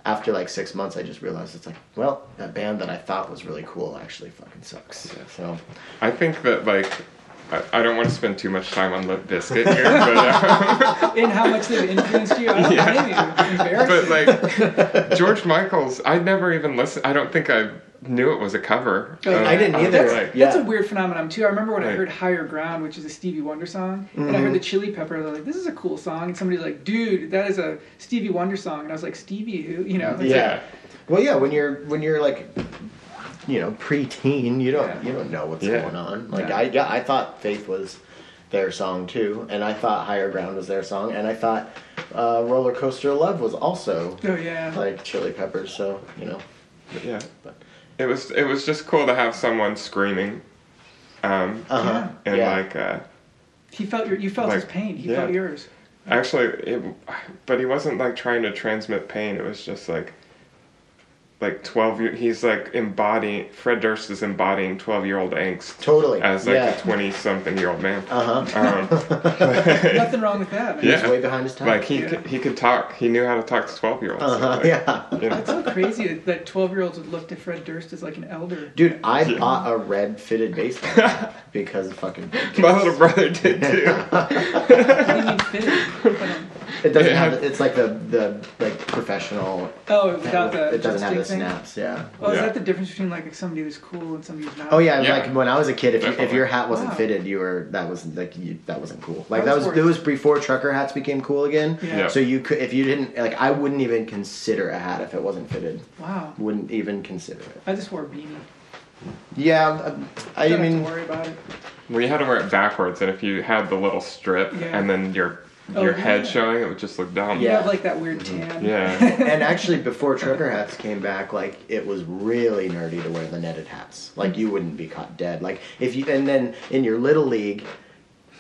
after like six months, I just realized it's like, well, that band that I thought was really cool actually fucking sucks. So, I think that like I, I don't want to spend too much time on Limp Bizkit here, but uh, (laughs) In how much they've influenced you, I don't Yeah. know, maybe embarrassing. but like (laughs) George Michael's, I never even listened. I don't think I knew it was a cover. Of- I didn't of, either. Like, Yeah. That's a weird phenomenon too. I remember when I heard "Higher Ground," which is a Stevie Wonder song, and I Mm-hmm. heard the Chili Peppers. I was like, "This is a cool song," and somebody's like, "Dude, that is a Stevie Wonder song," and I was like, "Stevie who?" You know? Yeah. like- Well, yeah, when you're when you're like, you know, preteen, you don't Yeah. you don't know what's Yeah. going on. Like Yeah. I yeah, I thought Faith was their song too, and I thought Higher Ground was their song, and I thought uh, Roller Coaster Love was also Oh yeah. like Chili Peppers. So you know, yeah. It was it was just cool to have someone screaming, um, uh huh, and yeah. like uh, he felt your, you felt his pain. He yeah. felt yours. actually, it, but he wasn't like trying to transmit pain. It was just like. Like twelve, year, he's like embodying. Fred Durst is embodying twelve-year-old angst totally as like yeah. a twenty-something-year-old man. uh huh. Um, (laughs) Nothing wrong with that. Man. Yeah. He's way behind his time. like he Yeah. could, he could talk. He knew how to talk to twelve-year-olds. uh huh. Like, yeah. you know. That's so crazy that- that twelve-year-olds would look to Fred Durst as like an elder. Dude, I Yeah. bought a red fitted baseball (laughs) because of fucking. My little brother did too. (laughs) What do you mean fitted? But, It doesn't It have. It's like the the like professional. oh, without the it doesn't have the adjusting thing? snaps. Yeah. Oh, is Yeah. that the difference between like if somebody who's cool and somebody who's not? Oh yeah, Yeah. like when I was a kid, if, you, if Definitely. your hat wasn't Wow. fitted, you were that was like you, that wasn't cool. Like I that was was worried. it was before trucker hats became cool again. Yeah. Yeah. So you could if you didn't like I wouldn't even consider a hat if it wasn't fitted. Wow. Wouldn't even consider it. I just wore a beanie. Yeah, I, I Don't mean have to worry about it. well, you had to wear it backwards, and if you had the little strip Yeah. and then your Oh, your head yeah. showing, it would just look dumb. You Yeah. have like that weird mm-hmm. tan. Yeah. (laughs) and actually before trucker hats came back, like it was really nerdy to wear the netted hats. Like you wouldn't be caught dead. Like if you and then in your little league,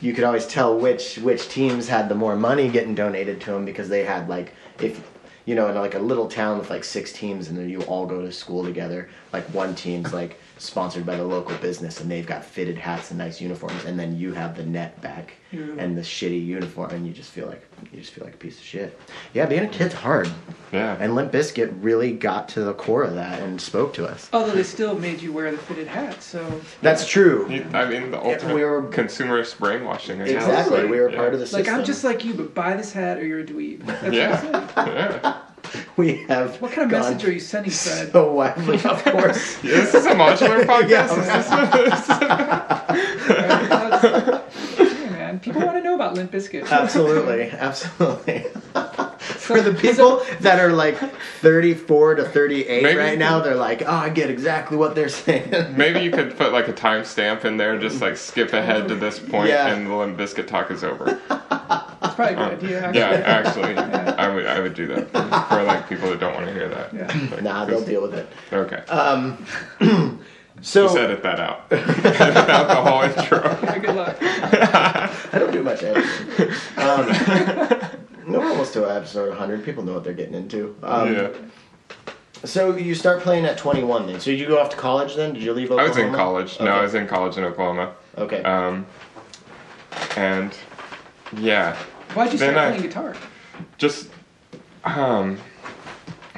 you could always tell which which teams had the more money getting donated to them because they had like if you know in like a little town with like six teams and then you all go to school together. Like one team's like sponsored by the local business and they've got fitted hats and nice uniforms and then you have the net back Ew. and the shitty uniform and you just feel like you just feel like a piece of shit. Yeah, being a kid's hard. Yeah. And Limp Bizkit really got to the core of that and spoke to us. Although they still made you wear the fitted hat, so That's true. You- I mean, the ultimate we were- consumerist brainwashing. I guess. Exactly. We were Yeah. part of the system. like. I'm just like you, but buy this hat or you're a dweeb. That's what I Yeah. (laughs) said. (laughs) yeah. we have. What kind of gone message are you sending, Fred? (laughs) So widely, of (laughs) course. Yeah, This is a modular podcast. Yeah. People want to know about Limp Bizkit. absolutely, absolutely. (laughs) For the people that are like 34 to 38 Maybe right now, they're like, "Oh, I get exactly what they're saying." (laughs) Maybe you could put like a timestamp in there, just like skip ahead to this point, Yeah. and the Limp Bizkit talk is over. (laughs) That's probably a good idea. Actually. Yeah, actually, I would I would do that for like people that don't want to hear that. Yeah. Like, nah, they'll deal with it. Okay, Um, (clears throat) (clears throat) so just edit that out. (laughs) edit out the whole intro. Yeah, good luck. (laughs) I don't do much editing. Um, (laughs) we're almost to episode 100. People know what they're getting into. Um, yeah, So you start playing at 21 then. So did you go off to college then? Did you leave Oklahoma? I was in college. No, I was in college in Oklahoma. Okay. Um, and yeah, Why'd you start Then I- playing guitar? just um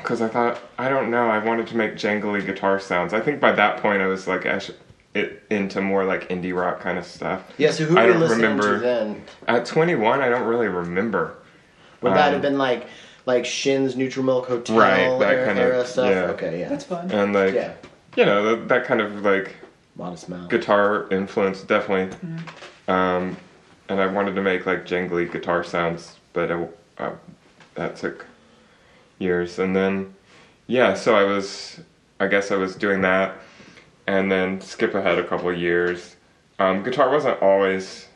because i thought i don't know i wanted to make jangly guitar sounds i think by that point i was like ash- it into more like indie rock kind of stuff yeah, so who I were you don't listening remember- to then? at 21 i don't really remember Would that um, have been like like Shins Neutral Milk Hotel Right, that era, kind of- era stuff? yeah. Okay, yeah. That's fun. and like yeah. you know that, that kind of like Modest Mouse. guitar influence definitely um and i wanted to make like jangly guitar sounds but I, uh, that took years and then yeah so i was i guess i was doing that and then skip ahead a couple of years um, guitar wasn't always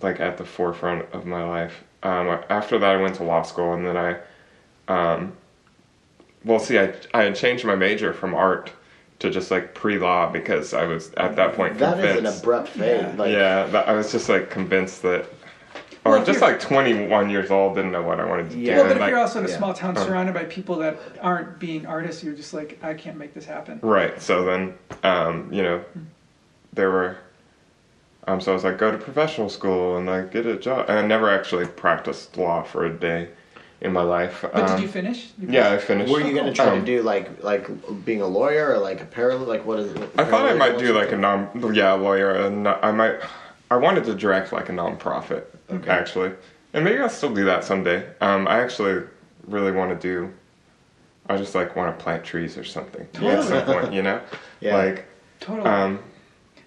like at the forefront of my life um, after that i went to law school and then i um, well see I, I had changed my major from art to just like pre-law because i was at that point convinced. That is an convinced abrupt fade. Yeah. Like, yeah, that, I was just like convinced that, or Well, just like 21 years old, didn't know what I wanted to Yeah. do. Well, but if like- you're also in a yeah. small town surrounded by people that aren't being artists, you're just like, I can't make this happen. right. So then, um, you know, there were. Um, so I was like, go to professional school and like get a job. And I never actually practiced law for a day in my life. But Um, did you finish? You Yeah, I finished. Were you gonna try to Um, do like like being a lawyer or like a paralegal? Like what is it? I thought I might do like a non, yeah, lawyer, and I might. I wanted to direct like a nonprofit Okay. actually, and maybe I'll still do that someday. Um, I actually really want to do. I just like want to plant trees or something at some point, you know, (laughs) Yeah. like Totally. um,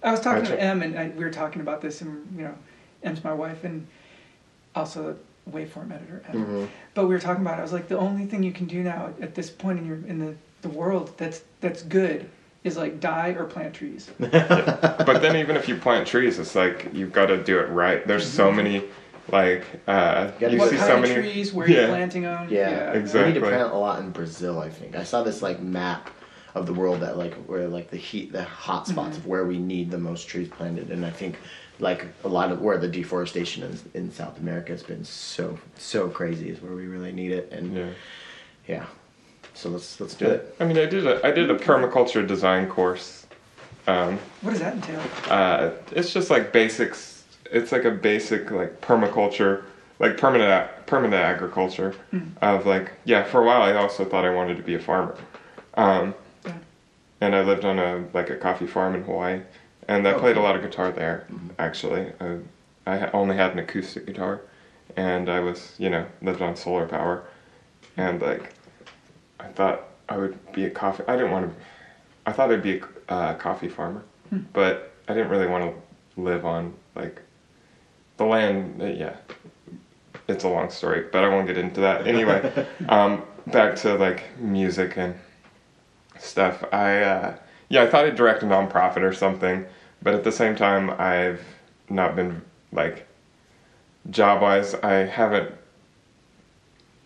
I was talking I to Em, and I, we were talking about this, and you know, Em's my wife, and also waveform editor. Em. Mhm. But we were talking about. It. I was like, the only thing you can do now at this point in your in the the world that's that's good is like die or plant trees. (laughs) but then even if you plant trees, it's like you've got to do it right. There's so many, like uh, gotta you what see kind so many trees? Where yeah. you're planting them? Yeah, Exactly. We need to plant a lot in Brazil. I think I saw this like map of the world that like where like the heat, the hot spots of where we need the most trees planted, and I think like a lot of where the deforestation in, in South America has been so so crazy is where we really need it, and yeah, Yeah. So let's let's do it. I mean, I did a I did a permaculture design course. Um, What does that entail? uh, it's just like basics. It's like a basic like permaculture, like permanent permanent agriculture. Of like yeah, for a while I also thought I wanted to be a farmer, um, Yeah. and I lived on a like a coffee farm in Hawaii, and I Oh, played a lot of guitar there. Actually, I, I only had an acoustic guitar, and I was you know lived on solar power, and like I thought I would be a coffee. I didn't want to. I thought I'd be a uh, coffee farmer, but I didn't really want to live on like the land. uh, yeah, it's a long story, but I won't get into that. Anyway, (laughs) um, back to like music and stuff. I uh, yeah, I thought I'd direct a nonprofit or something, but at the same time, I've not been like job wise. I haven't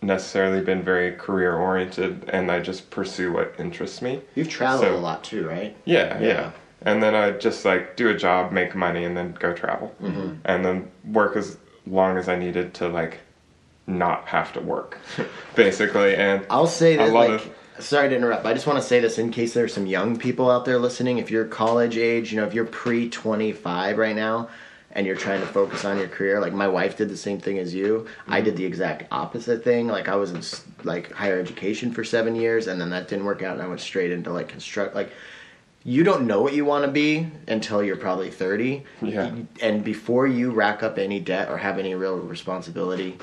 necessarily been very career oriented, and I just pursue what interests me. You've traveled So- a lot too, right? Yeah, yeah, Yeah. And then I just like do a job, make money, and then go travel, Mm-hmm. and then work as long as I needed to like not have to work, (laughs) basically. And I'll say that, like, of- sorry to interrupt. but I just want to say this in case there's some young people out there listening. If you're college age, you know, if you're pre 25 right now and you're trying to focus on your career, like my wife did the same thing as you. I did the exact opposite thing. Like I was in like higher education for seven years, and then that didn't work out, and I went straight into like construct. Like you don't know what you want to be until you're probably 30. Yeah. And before you rack up any debt or have any real responsibility,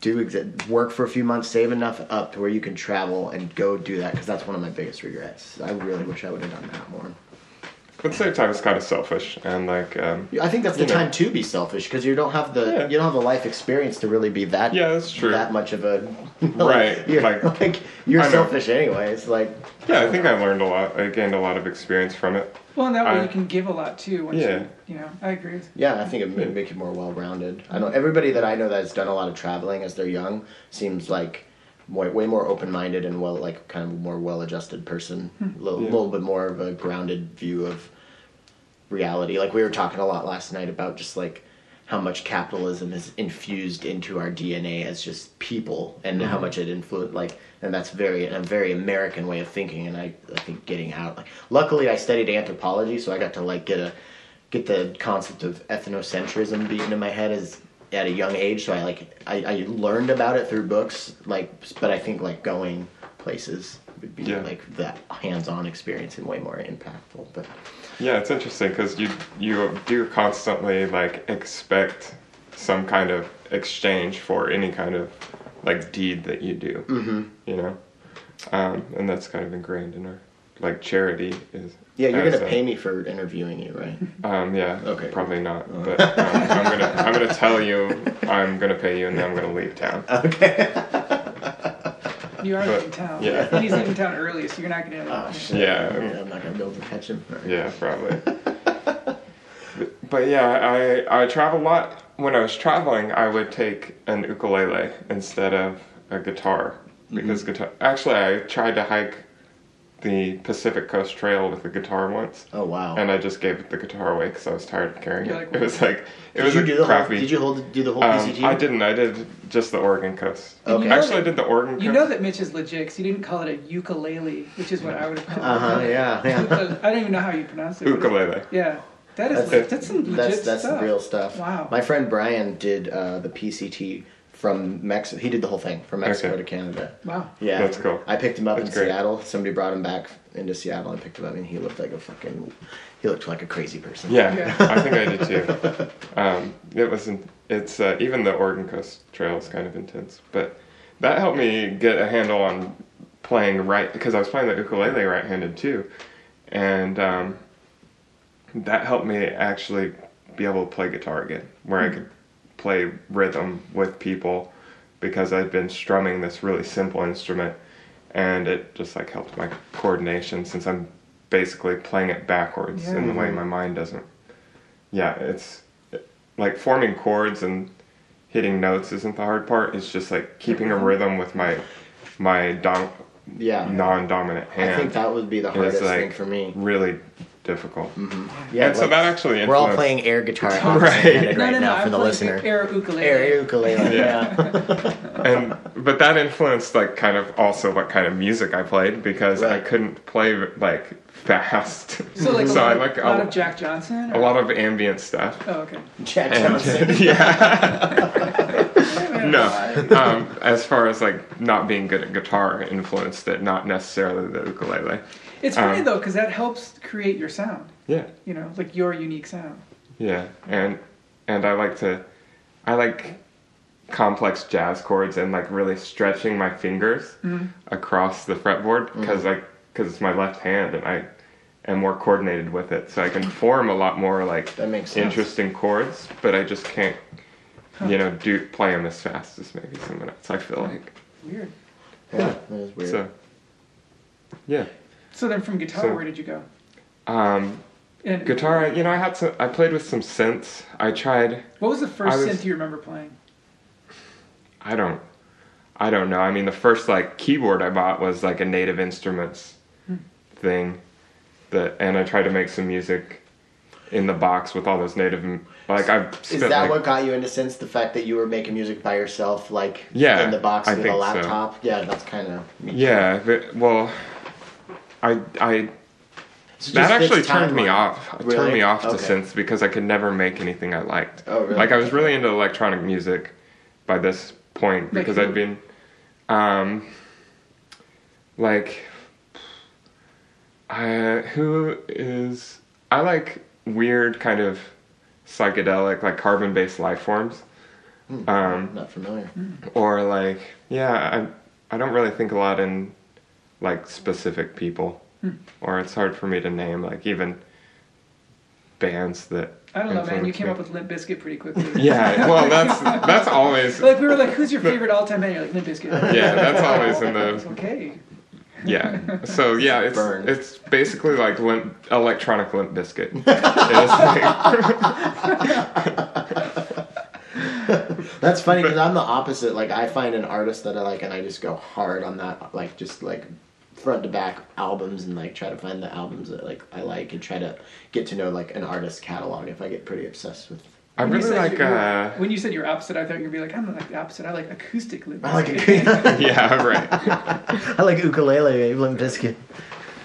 do exa- work for a few months, save enough up to where you can travel and go do that because that's one of my biggest regrets. I really wish I would have done that more. But at the same time, it's kind of selfish and like um, I think that's the know. time to be selfish because you don't have the Yeah. you don't have the life experience to really be that Yeah, that's true. that much of a (laughs) Right, You're, like- like, you're I selfish anyway. It's like yeah, I think I learned a lot. I gained a lot of experience from it. Well, and that way I- you can give a lot too. Once Yeah. You, you know, I agree with. Yeah, I think it would make you more well rounded. I know everybody that I know that's done a lot of traveling as they're young seems like way, way more open minded and well, like kind of more well adjusted person. A little, Yeah. little bit more of a grounded view of reality. Like we were talking a lot last night about just like how much capitalism is infused into our DNA as just people and how mm-hmm. much it influenced like and that's very a very American way of thinking and I, I think getting out like luckily I studied anthropology so I got to like get a get the concept of ethnocentrism beaten into my head as at a young age so I like I, I learned about it through books like but I think like going places would be Yeah. like that hands-on experience and way more impactful but Yeah, it's interesting because you you do constantly like expect some kind of exchange for any kind of like deed that you do. Mm-hmm. You know, um, and that's kind of ingrained in our like charity is. Yeah, you're gonna a- pay me for interviewing you, right? Um, yeah. Okay. Probably not, but um, I'm gonna I'm gonna tell you I'm gonna pay you and then I'm gonna leave town. Okay. You are But, leaving town. yeah. And he's leaving town early, so you're not gonna. Have Oh shit! Yeah. I'm not gonna be able to catch him. Yeah, probably. but yeah, I I travel a lot. When I was traveling, I would take an ukulele instead of a guitar because guitar. Actually, I tried to hike the Pacific Coast Trail with the guitar once, Oh wow! and I just gave the guitar away because I was tired of carrying You're it. like, (laughs) it was like it did was you a do the crappy. whole? Did you hold do the whole um, PCT? I didn't. I did just the Oregon Coast. Okay. You know Actually, I did the Oregon Coast. You know that Mitch is legit 'cause you didn't call it a ukulele, which is what I would have called Uh huh. it. Yeah. Yeah. (laughs) I don't even know how you pronounce it. What is it? ukulele. Yeah, that is That's- that's, that's some legit That's that's stuff. real stuff. Wow. My friend Brian did uh, the PCT from Mexico. He did the whole thing from Mexico Okay. to Canada. Wow. Yeah, That's cool. I picked him up That's in great. Seattle. Somebody brought him back into Seattle and picked him up, and he looked like a fucking. He looked like a crazy person. Yeah, Yeah. I think I did too. Um, it wasn't. It's uh, even the Oregon Coast Trail is kind of intense, but that helped me get a handle on playing right because I was playing the ukulele right-handed too, and um, that helped me actually be able to play guitar again, where I could play rhythm with people because I'd been strumming this really simple instrument, and it just like helped my coordination since I'm basically playing it backwards in the way my mind doesn't. Yeah, it's like forming chords and hitting notes isn't the hard part. It's just like keeping a rhythm with my my dom- yeah. non-dominant hand. I think that would be the hardest like, thing for me. Really difficult. Yeah, and so that actually we're all playing air guitar (laughs) Right. right, No, right no, no. now I'm for the listener. Air ukulele. Air ukulele. Yeah. Yeah. (laughs) and but that influenced like kind of also what kind of music I played because I couldn't play like fast. So like a (laughs) lot, I of, like a lot of Jack Johnson. a lot of ambient stuff. Oh, okay. Jack And, Johnson. yeah. no. Um, as far as like not being good at guitar influenced it, not necessarily the ukulele. It's funny Um, though, because that helps create your sound. Yeah. You know, like your unique sound. Yeah, and and I like to, I like complex jazz chords and like really stretching my fingers across the fretboard because like because it's my left hand and I am more coordinated with it, so I can form a lot more like That makes sense. interesting chords, but I just can't, you know, do play them as fast as maybe someone else. I feel like Weird. Yeah, that is weird. so. Yeah. So then, from guitar, So- where did you go? Um, And guitar, you know, I had some. I played with some synths. I tried. What was the first was- synth you remember playing? I don't I don't know. I mean the first like keyboard I bought was like a native instruments thing that and I tried to make some music in the box with all those native like I Is spent that like, what got you into synths? The fact that you were making music by yourself, like Yeah, in the box I with a think so. laptop? Yeah, that's kind of Yeah, but, well I I that actually turned me off. It Really? Turned me off to Okay. synths because I could never make anything I liked. Oh, really? Like I was really into electronic music by this point because? I'd been, um, like, I, who is I like weird kind of psychedelic like Carbon Based Lifeforms, um, Not familiar. or like yeah I I don't really think a lot in like specific people, hmm. or it's hard for me to name like even bands that. I don't know, man. You came me. up with Limp Bizkit pretty quickly. (laughs) Yeah, well, that's (laughs) that's always Like we were like, "Who's your favorite all-time band?" You're like Limp Bizkit. (laughs) yeah, that's always in the okay. yeah. So yeah, it's Burned. it's basically like limp, electronic Limp Bizkit. That's funny because I'm the opposite. Like I find an artist that I like, and I just go hard on that, like just like front to back albums, and like try to find the albums that like I like, and try to get to know like an artist's catalog. If I get pretty obsessed with, I When really like you uh when you said you're opposite, I thought you'd be like, I'm not like the opposite. I like acoustic Limp I like (laughs) Bizkit. yeah right (laughs) I like ukulele, Limp Bizkit.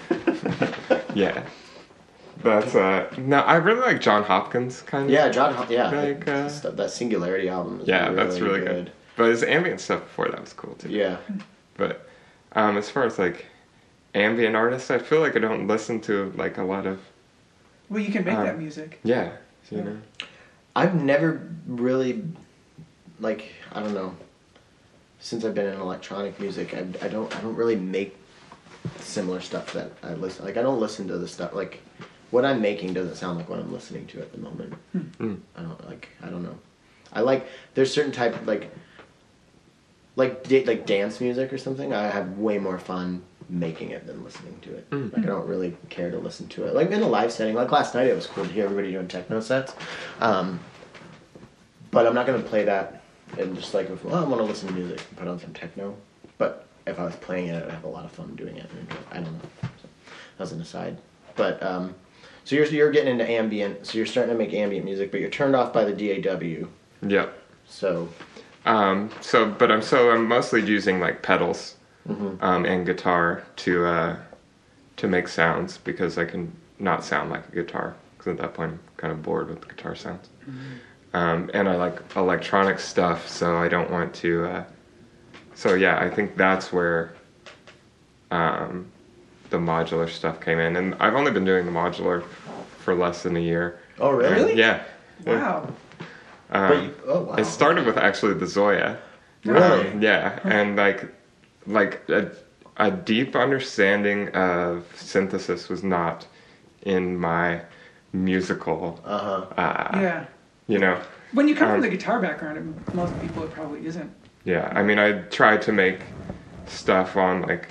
(laughs) yeah. That's uh no, I really like Jon Hopkins kind of. Yeah, John. Ho- Yeah, Like, uh, stuff, that Singularity album. Is Yeah, really that's really good. But his ambient stuff before that was cool too. Yeah, But um, as far as like ambient artists, I feel like I don't listen to like a lot of well, you can make Um, that music. yeah, you know. I've never really, like, I don't know. Since I've been in electronic music, I, I don't I don't really make similar stuff that I listen. Like I don't listen to the stuff like what I'm making doesn't sound like what I'm listening to at the moment. Mm. I don't like I don't know. I like there's certain type of like like da- like dance music or something. I have way more fun making it than listening to it. Mm. Like I don't really care to listen to it. Like in a live setting, like last night, it was cool to hear everybody doing techno sets. Um, but I'm not gonna play that and just like if well, I want to listen to music and put on some techno. But if I was playing it, I'd have a lot of fun doing it. I don't know. So, that was an aside. But um, so you're you're getting into ambient. So you're starting to make ambient music, but you're turned off by the DAW. Yeah. So Um, so, but I'm so I'm mostly using like pedals Mhm. um, and guitar to uh, to make sounds because I can not sound like a guitar because at that point I'm kind of bored with the guitar sounds. um, and I like electronic stuff, so I don't want to. Uh, so yeah, I think that's where um, the modular stuff came in, and I've only been doing the modular for less than a year. Oh, really? And, yeah. Wow. Um, you- oh, wow. It started with actually the ZOIA. Really? Um, yeah, and like, like a, a deep understanding of synthesis was not in my musical. Uh-huh. Uh, Yeah. You know, When you come Um, from the guitar background, it- most people it probably isn't. yeah. I mean, I tried to make stuff on like.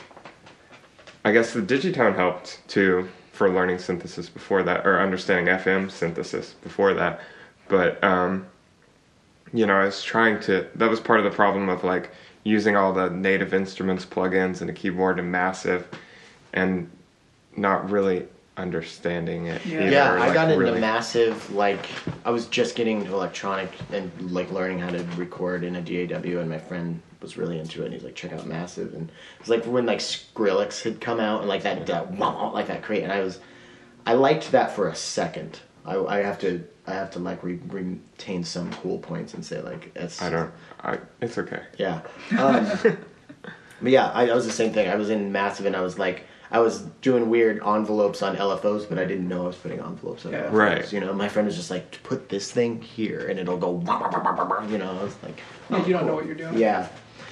I guess the Digitone helped too for learning synthesis before that, or understanding FM synthesis before that. But um, you know, I was trying to. That was part of the problem of like using all the native instruments, plugins, and a keyboard and massive, and not really understanding it. Yeah. either, Yeah, or, I like, got into really- massive like I was just getting into electronic and like learning how to record in a DAW, and my friend was really into it. and He's like, check out Massive, and it was like when like Skrillex had come out and like that, that like that crate, and I was I liked that for a second. I, I have to I have to like re- retain some cool points and say like it's I don't. I. It's okay. yeah. Um, (laughs) but yeah, I, I was the same thing. I was in Massive and I was like, I was doing weird envelopes on LFOs, but I didn't know I was putting envelopes on Yeah. LFOs. Right. You know, my friend was just like, put this thing here and it'll go, wah, wah, wah, wah, wah, wah," you know, I was like, Yeah, oh, you don't know what you're doing. Yeah.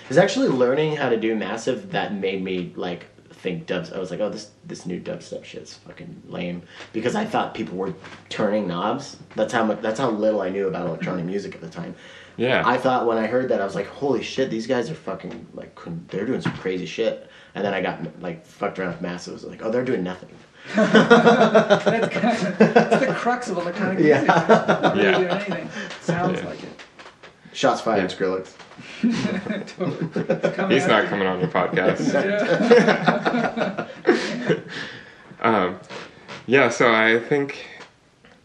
It's actually learning how to do Massive that made me like think dubs. I was like, oh, this this new dubstep shit's fucking lame because I thought people were turning knobs. That's how much. That's how little I knew about electronic music at the time. Yeah. I thought when I heard that I was like, holy shit, these guys are fucking like they're doing some crazy shit. And then I got like fucked around with Massive. I was like, oh, they're doing nothing. That's kind of that's the crux of electronic (laughs) Yeah. music. Not really Yeah. doing anything. Sounds Yeah. like it. Shots fired, Yeah. Skrillex. He's not coming on your podcast. Yeah. (laughs) Um, yeah, so I think,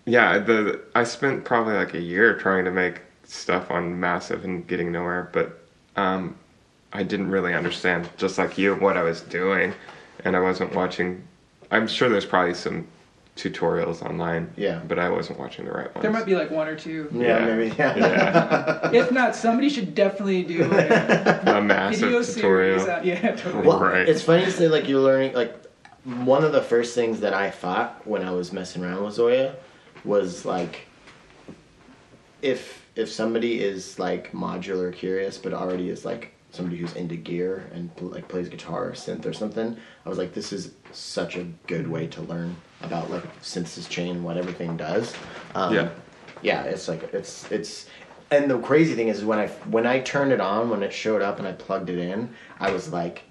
yeah, the I spent probably like a year trying to make stuff on Massive and getting nowhere, but um, I didn't really understand, just like you, what I was doing, and I wasn't watching. I'm sure there's probably some tutorials online, Yeah. but I wasn't watching the right ones. There might be like one or two. Yeah, Yeah. maybe. Yeah. yeah, (laughs) If not, somebody should definitely do like a (laughs) a massive video tutorial. series. out- Yeah, totally. Well, Right. it's funny to say like you're learning like one of the first things that I thought when I was messing around with ZOIA was like if if somebody is like modular curious but already is like somebody who's into gear and like plays guitar or synth or something I was like this is such a good way to learn about like synthesis chain what everything does um, Yeah. yeah it's like it's it's and the crazy thing is when I when I turned it on when it showed up and I plugged it in I was like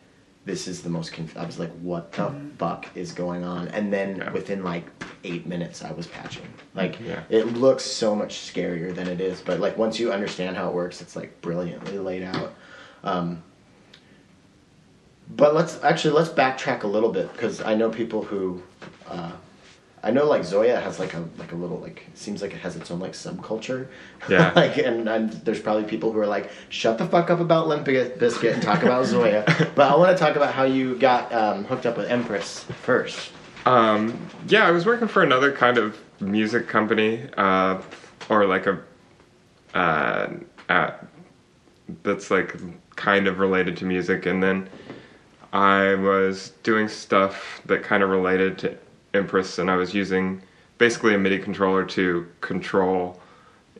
this is the most conf- I was like what the fuck is going on and then Yeah. within like 8 minutes I was patching like Yeah. it looks so much scarier than it is but like once you understand how it works it's like brilliantly laid out um, but let's actually let's backtrack a little bit because I know people who uh, I know like ZOIA has like a like a little like seems like it has its own like subculture. Yeah. (laughs) like and, and there's probably people who are like shut the fuck up about Limp Bizkit and talk about ZOIA. (laughs) But I want to talk about how you got um, hooked up with Empress first. Um, yeah, I was working for another kind of music company, uh, or like a, uh, uh, that's like kind of related to music, and then I was doing stuff that kind of related to Empress, and I was using basically a MIDI controller to control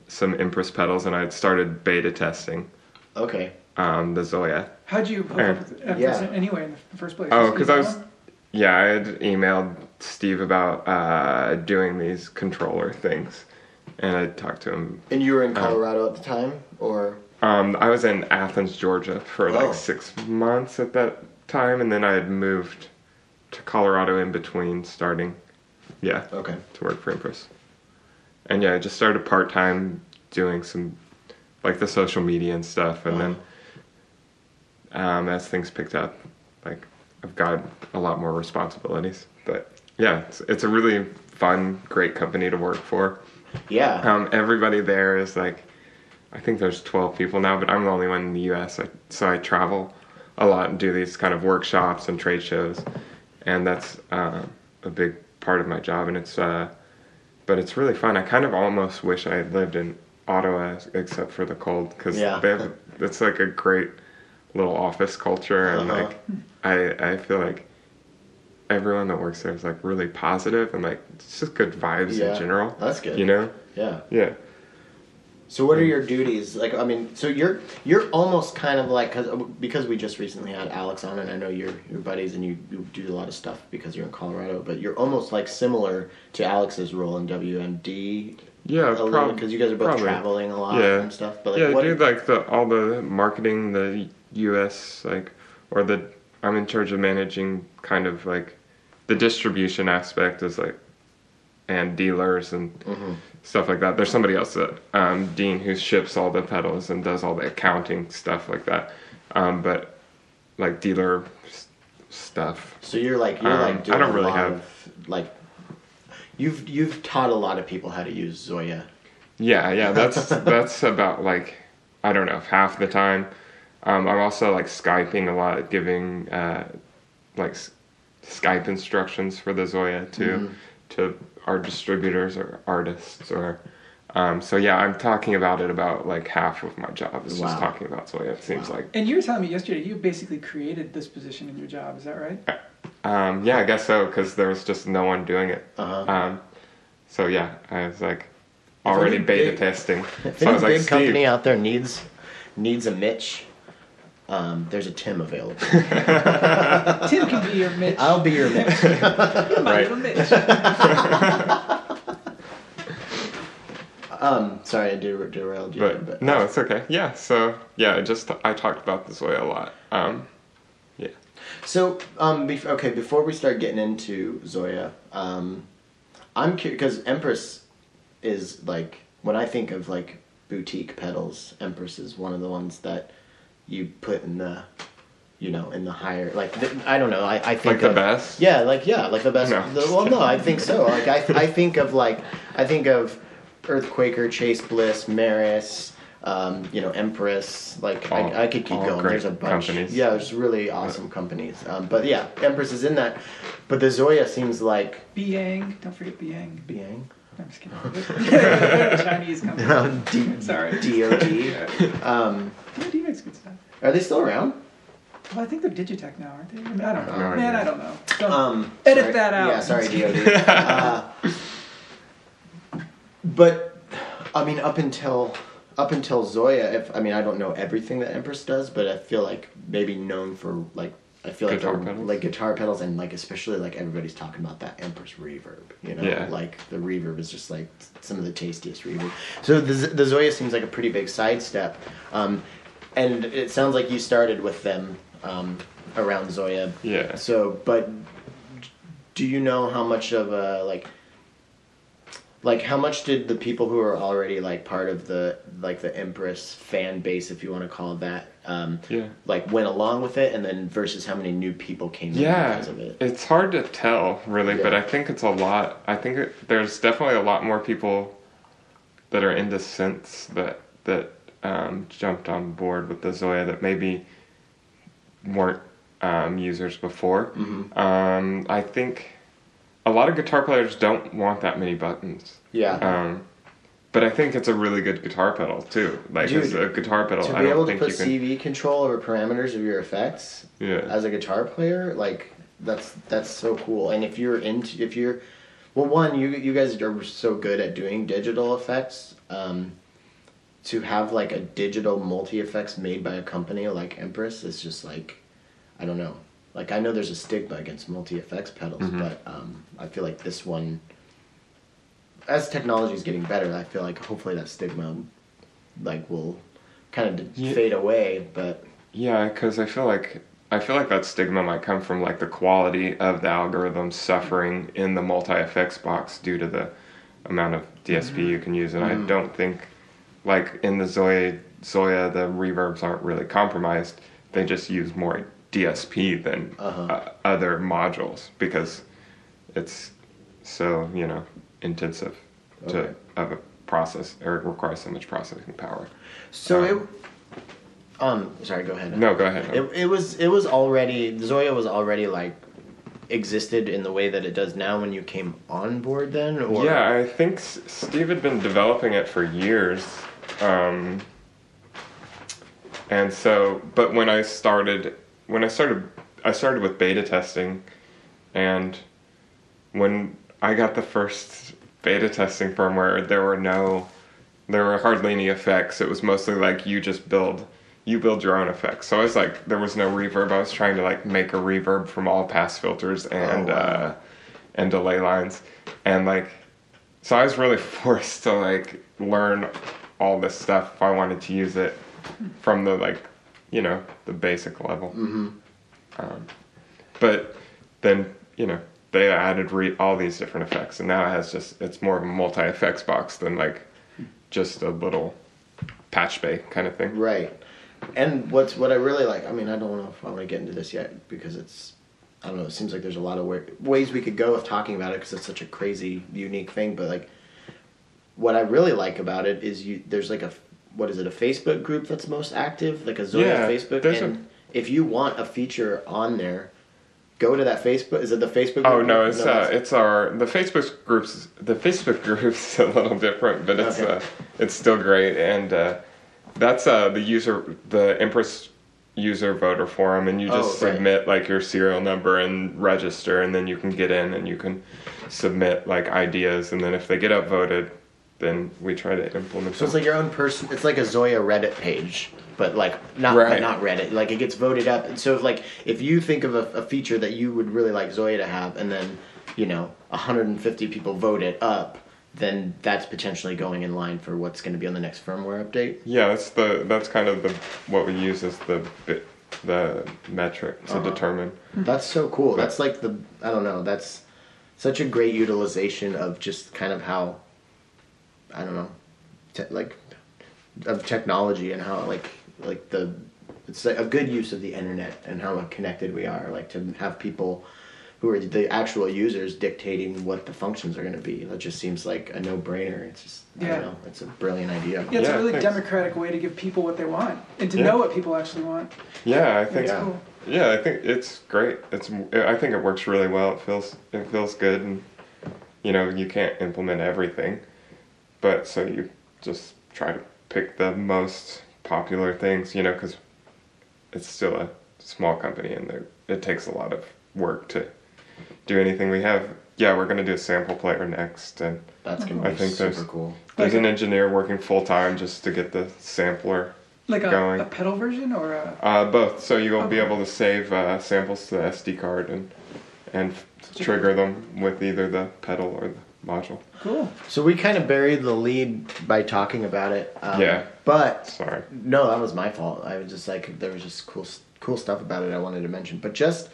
some Empress pedals, and I had started beta testing Okay. um, the ZOIA. How'd you hook up with Empress Yeah. anyway in the first place? Oh, because I was, yeah, I had emailed Steve about uh, doing these controller things, and I talked to him. And you were in Colorado at the time, or Um, I was in Athens, Georgia, for Oh. like six months at that time, and then I had moved to Colorado in between, starting, yeah, okay. to work for Empress. And yeah, I just started part time doing some, like the social media and stuff, and then um, as things picked up, like I've got a lot more responsibilities. But yeah, it's, it's a really fun, great company to work for. Yeah. Um, everybody there is like, I think there's 12 people now, but I'm the only one in the U.S. I, so I travel a lot and do these kind of workshops and trade shows, and that's uh, a big part of my job. And it's, uh, but it's really fun. I kind of almost wish I had lived in Ottawa except for the cold because Yeah. they have it's like a great little office culture and Uh-huh. like I I feel like everyone that works there is like really positive and like it's just good vibes Yeah. in general. That's good. You know? Yeah. Yeah. So what are your duties? Like, I mean, so you're you're almost kind of like cause, because we just recently had Alex on, and I know you're your buddies, and you, you do a lot of stuff because you're in Colorado. But you're almost like similar to Alex's role in WMD. Yeah, prob- because you guys are both probably. traveling a lot Yeah. and stuff. But like, yeah, what? I do like the all the marketing, the U.S. like, or the I'm in charge of managing kind of like the distribution aspect is like, and dealers and Mhm. Stuff like that. There's somebody else that um, Dean who ships all the pedals and does all the accounting stuff like that. Um, but like dealer s- stuff. So you're like you're Um, like I doing don't a really lot have- of like. You've you've taught a lot of people how to use ZOIA. Yeah, yeah, (laughs) that's that's about like I don't know half the time. Um, I'm also like skyping a lot, giving uh, like s- Skype instructions for the ZOIA to to our distributors or artists or. Um, so yeah, I'm talking about it about like half of my job is Wow. just talking about ZOIA. It seems Wow. like. And you were telling me yesterday you basically created this position in your job. Is that right? Um, yeah, I guess so because there was just no one doing it. Uh-huh. Um, so yeah, I was like already beta big- testing. (laughs) If So I any was like, big company Steve, out there needs needs a Mitch, um, there's a Tim available. (laughs) Tim can be your Mitch. I'll be your Mitch. My Right. little Mitch. (laughs) Um, sorry, I der- derailed you. but, but no, it's okay. Yeah, so yeah, I just I talked about this way a lot. Um, yeah, So, um, bef- okay, before we start getting into ZOIA, um, I'm curious because Empress is like when I think of like boutique pedals, Empress is one of the ones that you put in the, you know, in the higher like th- I don't know. I, I think like the of- best. Yeah, like yeah, like the best. No, the, just well, no. I think so. (laughs) Like I, I think of like I think of Earthquaker, Chase Bliss, Meris. Um, you know, Empress. Like All- I, I could keep going. There's a bunch. companies. Yeah, there's really awesome companies. Um, but yeah, Empress is in that. But the ZOIA seems like Biyang. Don't forget Biyang. Biyang. I'm just kidding. They're (laughs) Chinese company. (laughs) D- Sorry. DOD. Um, are they still around? Well, I think they're Digitech now, aren't they? I, mean, I don't know. No Man, idea. I don't know. Don't- Um, Edit sorry- that out. Yeah, sorry, (laughs) DOD. uh, but I mean, up until up until ZOIA, if I mean, I don't know everything that Empress does, but I feel like maybe known for like I feel like Guitar they're- pedals? like guitar pedals and like especially like everybody's talking about that Empress reverb. You know, Yeah. like the reverb is just like some of the tastiest reverb. So the the ZOIA seems like a pretty big sidestep, um, and it sounds like you started with them um, around ZOIA. Yeah. So, but do you know how much of a like like how much did the people who are already like part of the like the Empress fan base, if you want to call it that, um, Yeah. like went along with it, and then versus how many new people came in Yeah, because of it? it's hard to tell really, but I think it's a lot. I think it, there's definitely a lot more people that are into synths that that um, jumped on board with the ZOIA that maybe weren't um, users before. Mhm. Um, I think a lot of guitar players don't want that many buttons. Yeah. Um, but I think it's a really good guitar pedal too. Like Dude, as a guitar pedal, to I be don't able to put can. CV control over parameters of your effects yeah. as a guitar player, like that's that's so cool. And if you're into if you're well, one you you guys are so good at doing digital effects. Um, to have like a digital multi effects made by a company like Empress is just like, I don't know. Like I know there's a stigma against multi effects pedals, Mhm. but um, I feel like this one, as technology is getting better, I feel like hopefully that stigma, like will kind of Yeah. fade away. But Yeah, because I feel like I feel like that stigma might come from like the quality of the algorithm suffering in the multi effects box due to the amount of DSP you can use, and Mhm. I don't think like in the ZOIA ZOIA the reverbs aren't really compromised. They just use more DSP than Uh-huh. uh, other modules because it's so you know intensive to Okay. of a process or it requires so much processing power. so Um, it, um, sorry, go ahead. No, go ahead. It, it was it was already ZOIA was already like existed in the way that it does now when you came on board then or Yeah, I think Steve had been developing it for years, Um, and so, but when I started, when I started, I started with beta testing, and when I got the first beta testing firmware, there were no, there were hardly any effects. It was mostly like you just build, you build your own effects. So I was like, there was no reverb. I was trying to like make a reverb from all pass filters and Oh, wow. uh, and delay lines, and like, so I was really (laughs) forced to like learn all this stuff if I wanted to use it from the like, you know, the basic level. Mm-hmm. Um, but then you know they added re- all these different effects, and now it has just it's more of a multi effects box than like just a little patch bay kind of thing. Right. And what's what I really like. I mean, I don't know if I want to get into this yet because it's. I don't know. It seems like there's a lot of wa- ways we could go with talking about it because it's such a crazy, unique thing. But like, what I really like about it is you. There's like a what is it? A Facebook group that's most active, like a ZOIA Yeah, Facebook. And if you want a feature on there, go to that Facebook. Is it the Facebook? Oh no, it's uh, it's our the Facebook groups. The Facebook (laughs) group's a little different, but it's Okay. uh, it's still great, and uh, that's uh, the user the Empress user voter forum, and you just Oh, right. submit like your serial number and register, and then you can get in and you can submit like ideas, and then if they get upvoted, then we try to implement So it's like your own person. It's like a ZOIA Reddit page, but like not Right. not Reddit. Like it gets voted up. And so if like if you think of a, a feature that you would really like ZOIA to have, and then you know 150 people vote it up, then that's potentially going in line for what's going to be on the next firmware update. Yeah, that's the that's kind of the what we use as the bit, the metric to Uh-huh. determine. That's so cool. That's like the I don't know. That's such a great utilization of just kind of how I don't know, te- like of technology and how like like the it's like a good use of the internet and how connected we are. Like to have people who are the actual users dictating what the functions are going to be. That just seems like a no brainer. It's just I Yeah. don't know. It's a brilliant idea. Yeah, it's Yeah, a really thanks. democratic way to give people what they want and to Yeah. know what people actually want. Yeah, I think That's Yeah. cool. Yeah, I think it's great. It's I think it works really well. It feels it feels good, and you know you can't implement everything, but so you just try to pick the most popular things. You know, because it's still a small company, and there it takes a lot of work to do anything. We have yeah, we're gonna do a sample player next, and That's going I to be think super there's- cool. there's Like- an engineer working full time just to get the sampler Like a, Going. a pedal version or a. Uh, both. So you'll be able to save uh, samples to the SD card and and f- Such a- trigger them with either the pedal or the module. Cool. So we kind of buried the lead by talking about it. Um, Yeah. But Sorry. No, that was my fault. I was just like there was just cool cool stuff about it I wanted to mention. But just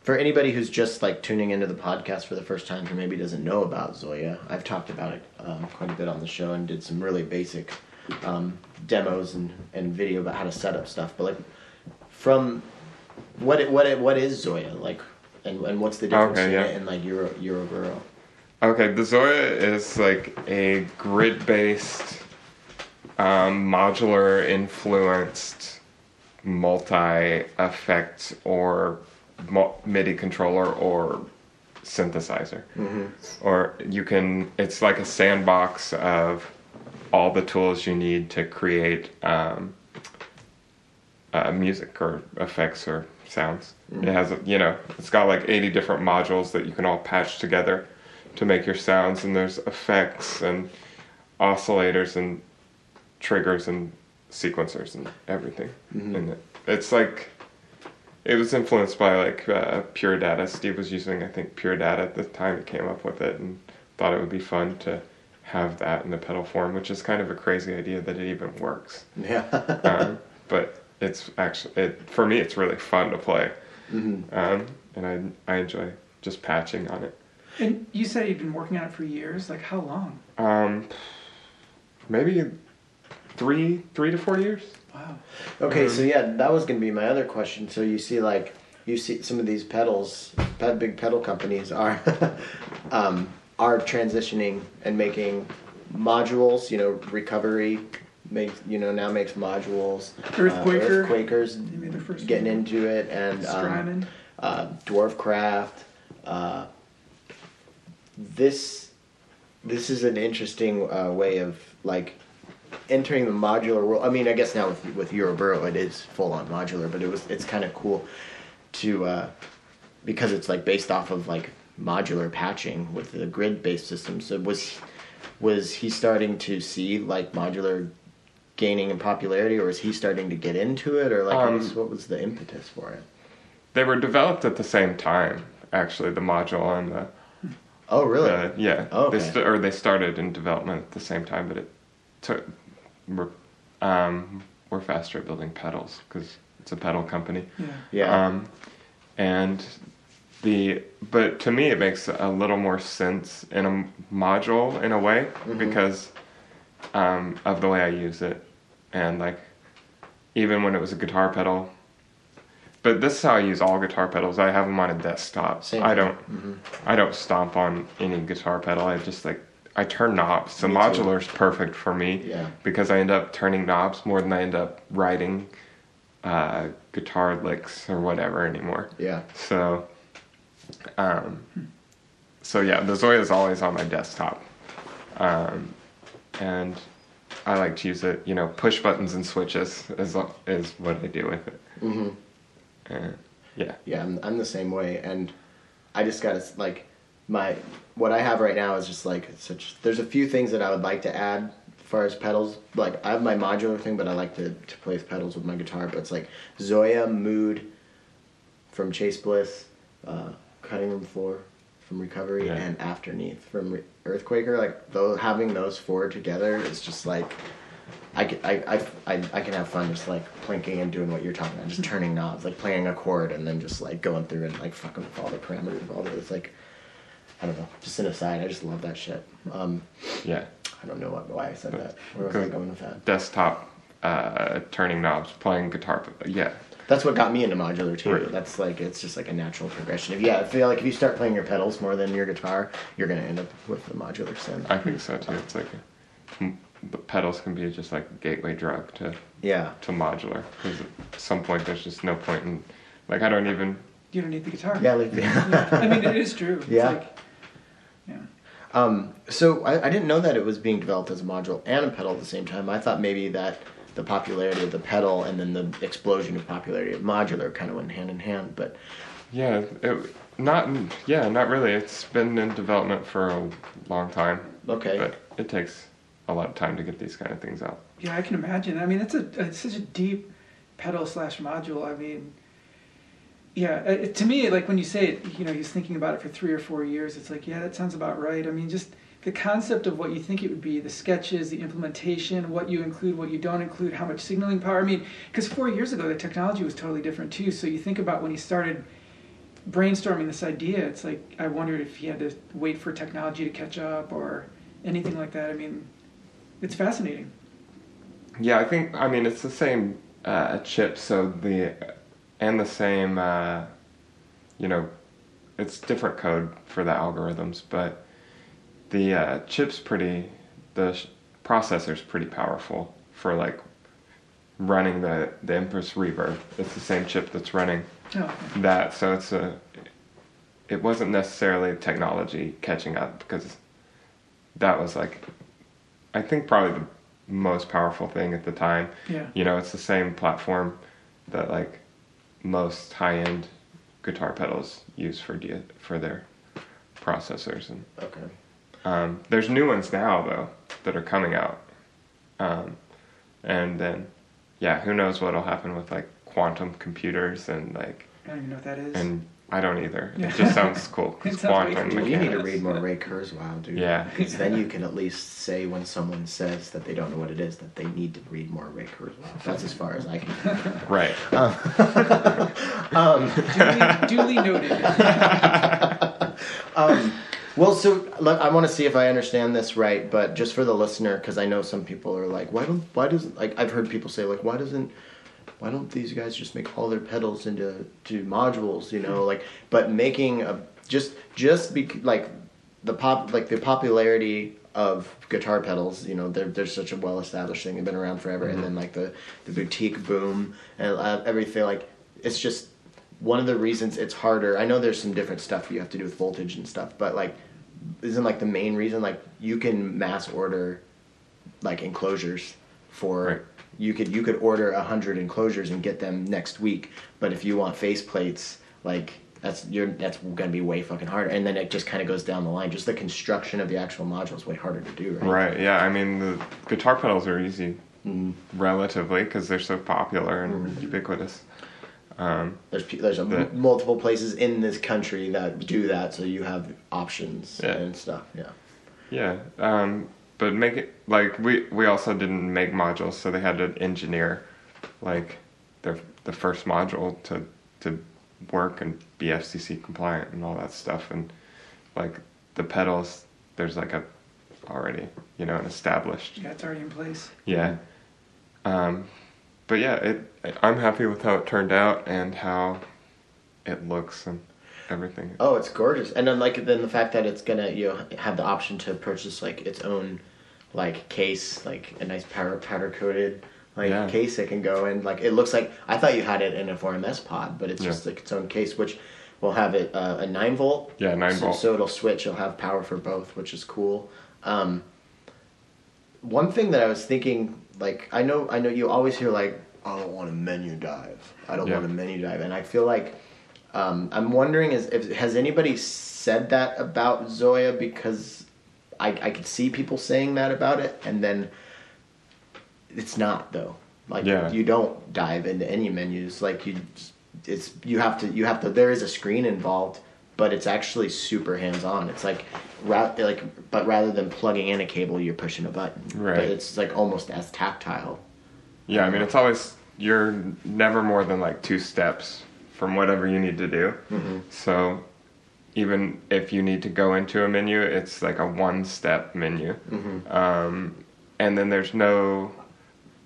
for anybody who's just like tuning into the podcast for the first time who maybe doesn't know about ZOIA, I've talked about it um, quite a bit on the show and did some really basic um, demos and, and video about how to set up stuff. But like from what it, what it, what is ZOIA like, and, and what's the difference Okay, in yeah. it and like Euro Euroburo? Okay, the ZOIA is like a grid-based, um, modular influenced, multi-effect or MIDI controller or synthesizer. Or you can. It's like a sandbox of all the tools you need to create um, uh, music or effects or sounds. It has, you know, it's got like 80 different modules that you can all patch together to make your sounds, and there's effects and oscillators and triggers and sequencers and everything in it. It's like it was influenced by like uh, Pure Data. Steve was using, I think, Pure Data at the time he came up with it, and thought it would be fun to have that in the pedal form, which is kind of a crazy idea that it even works. Yeah. (laughs) Um, but it's actually it for me. It's really fun to play, um, and I I enjoy just patching on it. And you said you've been working on it for years. Like how long? Um, maybe three three to four years. Wow. Okay, so yeah, that was gonna be my other question. So you see, like, you see some of these pedals, big pedal companies are, (laughs) um, are transitioning and making modules. You know, recovery makes, you know, now makes modules. Earthquaker. Uh, Earthquakers They made their first getting one. into it, and um, Strymon. uh, Dwarfcraft. Uh, this this is an interesting uh, way of like entering the modular world. I mean, I guess now with with Euroburo it is full on modular, but it was it's kind of cool to uh, because it's like based off of like modular patching with the grid based system. So was was he starting to see like modular gaining in popularity, or is he starting to get into it, or like Um, guess what was the impetus for it? They were developed at the same time, actually, the module and the, Oh, really? the yeah. Oh, They st- or they started in development at the same time, but it took. We're, um, we're faster at building pedals because it's a pedal company. Yeah. yeah. Um, and the but to me it makes a little more sense in a module in a way Mhm. because um, of the way I use it and like even when it was a guitar pedal. But this is how I use all guitar pedals. I have them on a desktop. Same I don't Mhm. I don't stomp on any guitar pedal. I just like I turn knobs. So Me modular is perfect for me Yeah. because I end up turning knobs more than I end up writing uh, guitar licks or whatever anymore. Yeah. So, um, so yeah, the ZOIA is always on my desktop, um, and I like to use it. You know, push buttons and switches is is what I do with it. hmm And yeah, Yeah, I'm, I'm the same way, and I just gotta like my what I have right now is just like such. There's a few things that I would like to add as far as pedals. Like I have my modular thing, but I like to to play with pedals with my guitar. But it's like ZOIA Mood from Chase Bliss, uh, Cutting Room Floor from Recovery, Yeah. and Afterneath from Re- Earthquaker. Like though having those four together is just like. I, can- I, I, I, I can have fun just like plinking and doing what you're talking about, just turning knobs, like playing a chord and then just like going through and like fucking with all the parameters of all. It's like, I don't know, just an aside. I just love that shit. Um, yeah, I don't know what, why I said that. Where was I going with that? desktop uh, turning knobs, playing guitar. Yeah, That's what got me into modular too. Right. That's like it's just like a natural progression. If yeah, I feel like if you start playing your pedals more than your guitar, you're gonna end up with the modular synth. I think so too. It's like a, the pedals can be just like a gateway drug to Yeah. to modular because at some point there's just no point in like I don't even You don't need the guitar. Yeah, like Yeah. (laughs) I mean, it is true. It's Yeah. Like, yeah. Um, so I, I didn't know that it was being developed as a module and a pedal at the same time. I thought maybe that the popularity of the pedal and then the explosion of popularity of modular kind of went hand in hand. But Yeah, it, not yeah, not really. It's been in development for a long time, okay, but it takes a lot of time to get these kind of things out. Yeah, I can imagine. I mean, it's a it's such a deep pedal slash module. I mean, yeah, uh, it, to me, like when you say it, you know, he's thinking about it for three or four years. It's like, yeah, that sounds about right. I mean, just the concept of what you think it would be, the sketches, the implementation, what you include, what you don't include, how much signaling power. I mean, because four years ago the technology was totally different too. So you think about when he started brainstorming this idea, it's like I wondered if he had to wait for technology to catch up or anything like that. I mean, it's fascinating. Yeah, I think I mean it's the same uh, chip, so the and the same uh, you know, it's different code for the algorithms, but the uh, chip's pretty the sh- processor's pretty powerful for like running the the Empress Reverb. It's the same chip that's running Oh, okay. that so it's a it wasn't necessarily technology catching up because that was like i think probably the most powerful thing at the time yeah. you know it's the same platform that like most high-end guitar pedals use for D- for their processors and okay, um, there's new ones now though that are coming out um, and then yeah who knows what'll happen with like quantum computers and like I don't even know what that is. and I don't either. It just sounds cool. 'cause (laughs) It sounds quantum cool. well, you need to read more Ray Kurzweil, dude. Yeah. (laughs) because then you can at least say when someone says that they don't know what it is that they need to read more Ray Kurzweil. That's as far as I can. Go. (laughs) Right. um, duly, duly noted. um, well, so look, I want to see if I understand this right, but just for the listener, because I know some people are like, why don't, why doesn't, like, I've heard people say, like, why doesn't, why don't these guys just make all their pedals into to modules, you know, like, but making a just just be like the pop like the popularity of guitar pedals, you know, they're they're such a well established thing. They've been around forever, and then like the the boutique boom and uh, everything, like it's just one of the reasons it's harder. I know there's some different stuff you have to do with voltage and stuff, but like isn't like the main reason like you can mass order like enclosures for Right. You could you could order a hundred enclosures and get them next week. But if you want face plates, like that's you're that's gonna be way fucking harder. And then it just kind of goes down the line. Just the construction of the actual module is way harder to do, right? Right. Yeah. I mean, the guitar pedals are easy, Mm-hmm. relatively, because they're so popular and ubiquitous. Um, There's there's a m- The- multiple places in this country that do that, so you have options Yeah. and stuff. Yeah. yeah. Um, but make it like we we also didn't make modules, so they had to engineer like their the first module to to work and be FCC compliant and all that stuff, and like the pedals, there's like a already you know an established Yeah, it's already in place. Yeah. Um, but yeah, it. I'm happy with how it turned out and how it looks and everything. Oh, it's gorgeous, and then like then the fact that it's gonna you know, have the option to purchase like its own like case, like a nice powder powder coated like Yeah. case it can go in. Like it looks like I thought you had it in a 4MS pod, but it's Yeah. just like its own case, which will have it uh, a nine volt. Yeah, nine so, volt. So it'll switch. It'll have power for both, which is cool. Um, one thing that I was thinking, like I know I know you always hear like I don't want a menu dive. I don't Yeah. want a menu dive, and I feel like um, I'm wondering is if has anybody said that about ZOIA because I I could see people saying that about it, and then it's not though. Like Yeah. you don't dive into any menus. Like you, it's you have to you have to. There is a screen involved, but it's actually super hands on. It's like ra- like but rather than plugging in a cable, you're pushing a button. Right. But it's like almost as tactile. Yeah, I mean, it's always you're never more than like two steps from whatever you need to do. So even if you need to go into a menu, it's like a one-step menu, um, and then there's no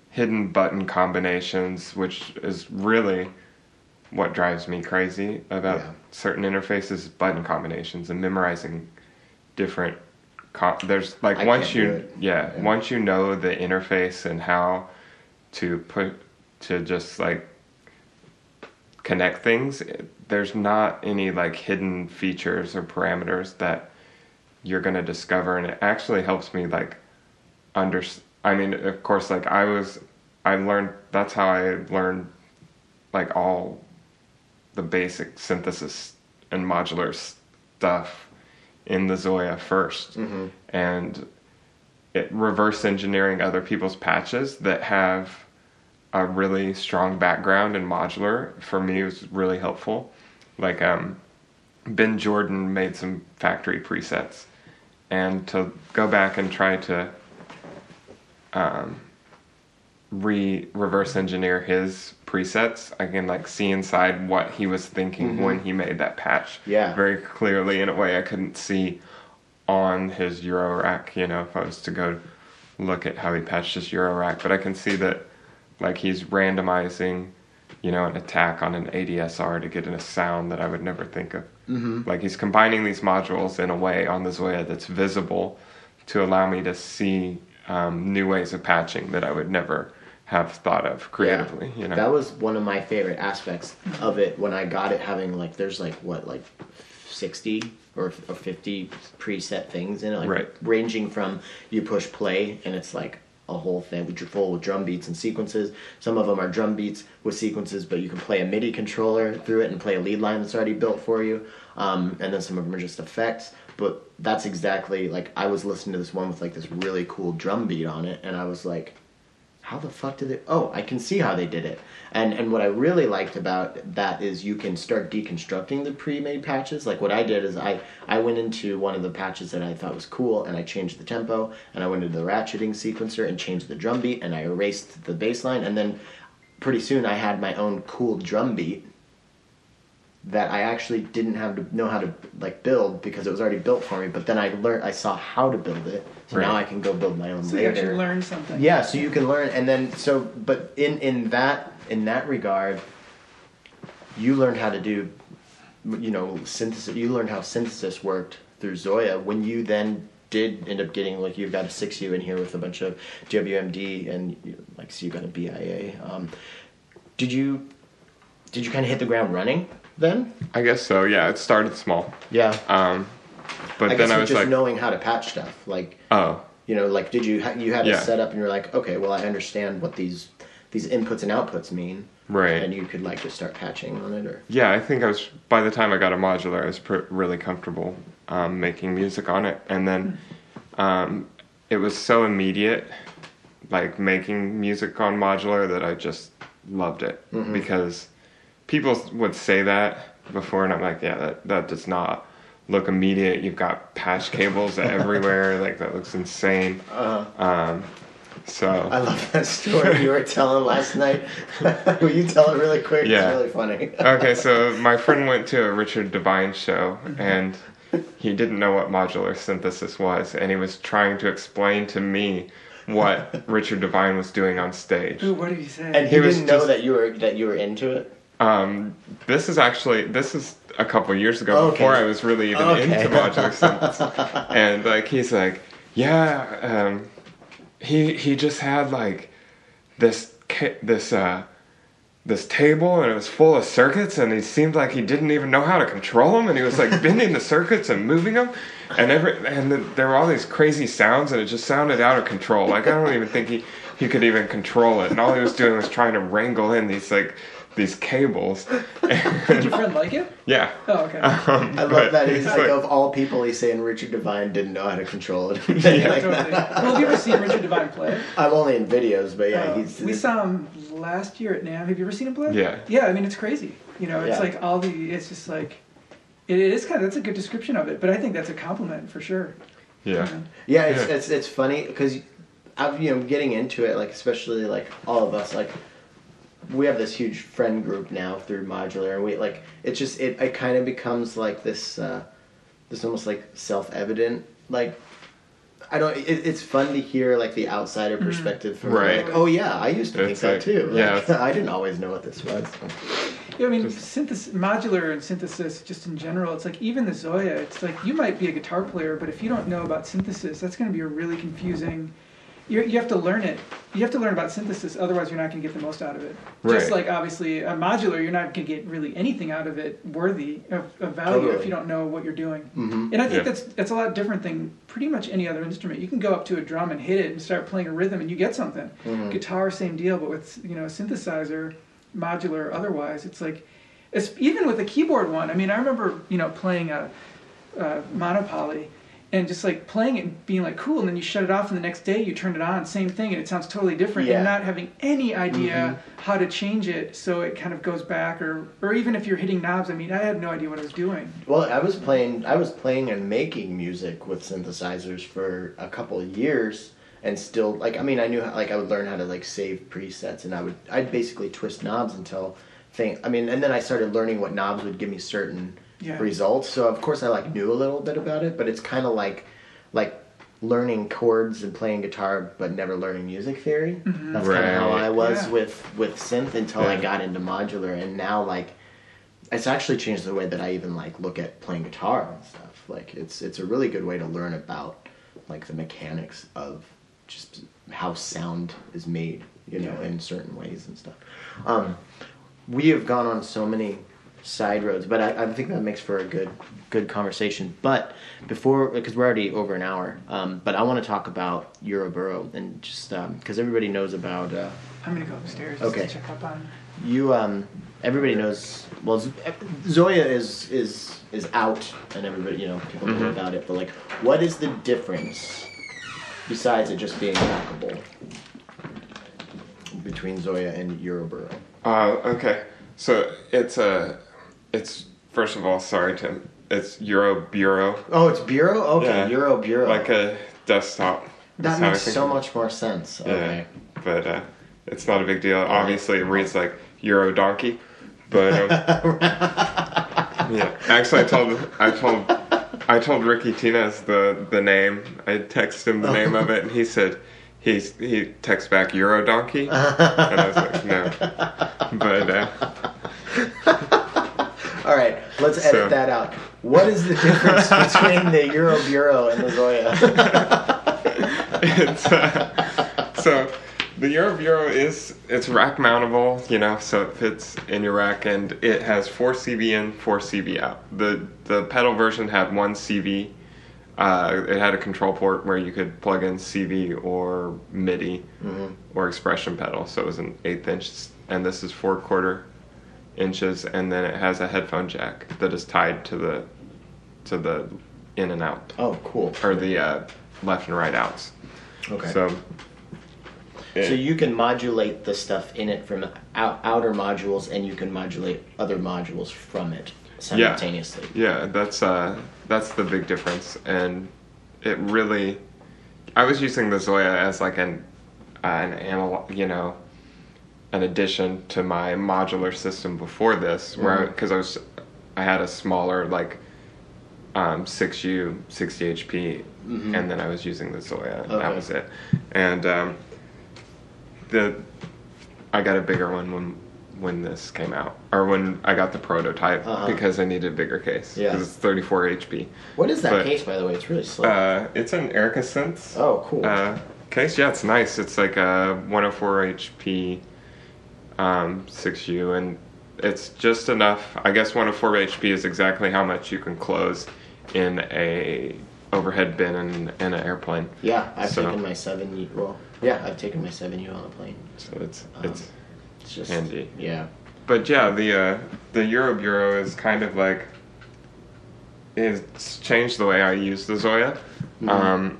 hidden button combinations, which is really what drives me crazy about Yeah. certain interfaces button combinations and memorizing different com- there's like I once you yeah, Yeah. once you know the interface and how to put to just like connect things there's not any like hidden features or parameters that you're going to discover and it actually helps me like under i mean of course like i was i learned that's how i learned like all the basic synthesis and modular stuff in the ZOIA 1st mm-hmm. and it reverse engineering other people's patches that have a really strong background in modular for me was really helpful. Like um ben jordan made some factory presets. And to go back and try to um, re reverse engineer his presets i can like see inside what he was thinking when he made that patch Yeah. very clearly in a way i couldn't see on his euro rack you know if i was to go look at how he patched his euro rack. But i can see that like he's randomizing you know an attack on an adsr to get in a sound that i would never think of mm-hmm. like he's combining these modules in a way on the ZOIA that's visible to allow me to see um, new ways of patching that i would never have thought of creatively Yeah. you know That was one of my favorite aspects of it when I got it. Having like there's like what like sixty or, or fifty preset things in it, like Right. ranging from you push play and it's like a whole thing which are full with drum beats and sequences. Some of them are drum beats with sequences, but you can play a MIDI controller through it and play a lead line that's already built for you. Um, and then some of them are just effects. But that's exactly like I was listening to this one with like this really cool drum beat on it, and I was like, how the fuck did they? oh i can see how they did it and and what i really liked about that is you can start deconstructing the pre-made patches like what i did is i i went into one of the patches that i thought was cool and i changed the tempo and i went into the ratcheting sequencer and changed the drum beat and i erased the bass line and then pretty soon i had my own cool drum beat that I actually didn't have to know how to like build because it was already built for me. But then I learned, I saw how to build it, so now I can go build my own So you actually learn something. Yeah, so you can learn, and then so, but in in that in that regard, you learned how to do, you know, synthesis. You learned how synthesis worked through ZOIA. When you then did end up getting like you've got a six U in here with a bunch of WMD and like so you got a BIA. Um, did you did you kind of hit the ground running then? i guess so yeah it started small Yeah. um, but I then i was just like knowing how to patch stuff, like oh You know, like did you ha- you had Yeah. setup and you're like, okay, well I understand what these these inputs and outputs mean, Right. and you could like just start patching on it, or Yeah, I think I was by the time I got a modular, I was pr- really comfortable um, making music on it, and then um, it was so immediate, like making music on modular that I just loved it because people would say that before, and I'm like, yeah, that that does not look immediate. You've got patch cables (laughs) everywhere, like that looks insane. uh, Um, so I love that story you were telling last night. (laughs) Will you tell it really quick? Yeah. It's really funny. okay, so (laughs) my friend went to a Richard Devine show and he didn't know what modular synthesis was, and he was trying to explain to me what Richard Devine was doing on stage. Ooh, what did he say? And he, He didn't know just- that you were that you were into it. Um, this is actually this is a couple years ago Okay. before I was really even Okay. into modular (laughs) synthesis, and like he's like, yeah, um, he he just had like this this uh this table and it was full of circuits and he seemed like he didn't even know how to control them and he was like (laughs) bending the circuits and moving them and every and then there were all these crazy sounds and it just sounded out of control like i don't even think he he could even control it and all he was doing was trying to wrangle in these like these cables (laughs) Did your friend like it? yeah Oh, okay. (laughs) um, I love that. He's like, like- of all people, he's saying Richard Devine didn't know how to control it. (laughs) yeah, like totally. Well, have you ever seen Richard Devine play? I'm only in videos, but yeah, Uh, he's. we saw him last year at NAMM. Have you ever seen him play? Yeah. Yeah, I mean it's crazy. You know, it's Yeah. like all the. It's just like. It is kind of that's a good description of it, but I think that's a compliment for sure. yeah Yeah, it's Yeah. it's, it's funny because I've you know getting into it like especially like all of us like we have this huge friend group now through modular and we like it's just it, it kind of becomes like this uh this almost like self-evident like I don't it, it's fun to hear like the outsider perspective from Right. like oh yeah I used to It's think like- that too yeah, like, it's- (laughs) I didn't always know what this was Yeah, I mean, synthesis, modular and synthesis, just in general, it's like even the ZOIA. It's like you might be a guitar player, but if you don't know about synthesis, that's going to be a really confusing. You you have to learn it. You have to learn about synthesis, otherwise you're not going to get the most out of it. Just like obviously a modular, you're not going to get really anything out of it worthy of, of value Totally. if you don't know what you're doing. hmm And I think Yeah. that's that's a lot different than pretty much any other instrument. You can go up to a drum and hit it and start playing a rhythm, and you get something. Mhm. Guitar, same deal, but with you know a synthesizer, modular, otherwise, it's like, it's even with a keyboard one. I mean, I remember you know playing a, a monopoly, and just like playing it and being like cool, and then you shut it off, and the next day you turn it on, same thing, and it sounds totally different. Yeah. And not having any idea Mm-hmm. how to change it, so it kind of goes back, or or even if you're hitting knobs. I mean, I had no idea what I was doing. Well, I was playing. I was playing and making music with synthesizers for a couple of years, and still, like, I mean, I knew how, like I would learn how to like save presets, and I would, I'd basically twist knobs until thing. I mean, and then I started learning what knobs would give me certain Yeah. results. So of course, I like knew a little bit about it, but it's kind of like, like learning chords and playing guitar, but never learning music theory. That's kind of how I was Mm-hmm. Yeah. with with synth until I got into modular, and now like it's actually changed the way that I even like look at playing guitar and stuff. Like it's it's a really good way to learn about like the mechanics of just how sound is made, you know, Yeah. in certain ways and stuff. Um, we have gone on so many side roads, but I, I think that makes for a good good conversation. But before, because we're already over an hour, um, but I want to talk about Euroboro and just because everybody knows about. Uh, I'm gonna go upstairs Okay. to check up on. you um everybody knows well ZOIA is is is out and everybody you know people know Mhm. about it but like what is the difference besides it just being hackable between ZOIA and Euroboro Uh, okay, so it's a, it's first of all, sorry Tim, it's Euro Bureau, oh it's Bureau okay Yeah. Euro Bureau like a desktop. that That's makes so much more sense okay Yeah, but uh, it's not a big deal. Obviously, it reads like Euro Donkey, but um, (laughs) yeah. Actually, I told I told I told Ricky Tinez the the name. I texted him the name of it, and he said he's he texts back Euro Donkey, and I was like no, (laughs) but uh, all right let's edit So- that out what is the difference (laughs) between the Euroburo and the ZOIA it's uh, so the Euroburo is it's rack mountable, you know, so it fits in your rack, and it has four CV in, four CV out. The the pedal version had one CV Uh, it had a control port where you could plug in CV or MIDI or expression pedal. So it was an eighth inch, and this is four quarter inches, and then it has a headphone jack that is tied to the to the in and out Oh, cool. or the uh, left and right outs. Okay. So. So you can modulate the stuff in it from out, outer modules, and you can modulate other modules from it simultaneously. Yeah, yeah that's uh, that's the big difference, and it really. I was using the ZOIA as like an an analog, you know, an addition to my modular system before this, where because I was I had a smaller like um, 6U 60 HP, and then I was using the ZOIA. and That was it, and um, the I got a bigger one when when this came out, or when I got the prototype Uh-huh. because I needed a bigger case. Yeah. 'cause it's 34 HP. What is that But- case, by the way? It's really slow. Uh, it's an Erica Synth oh, cool. uh, case. Yeah, it's nice. It's like a 104 HP um, 6U, and it's just enough. I guess 104 HP is exactly how much you can close in a overhead bin in, in an airplane. yeah, I've so- taken my seven. U- Well, yeah, I've taken my seven U on a plane. So it's Um, it's. It's just Handy. Yeah. But yeah, the uh, the Euroburo is kind of like it's changed the way I use the ZOIA. Um,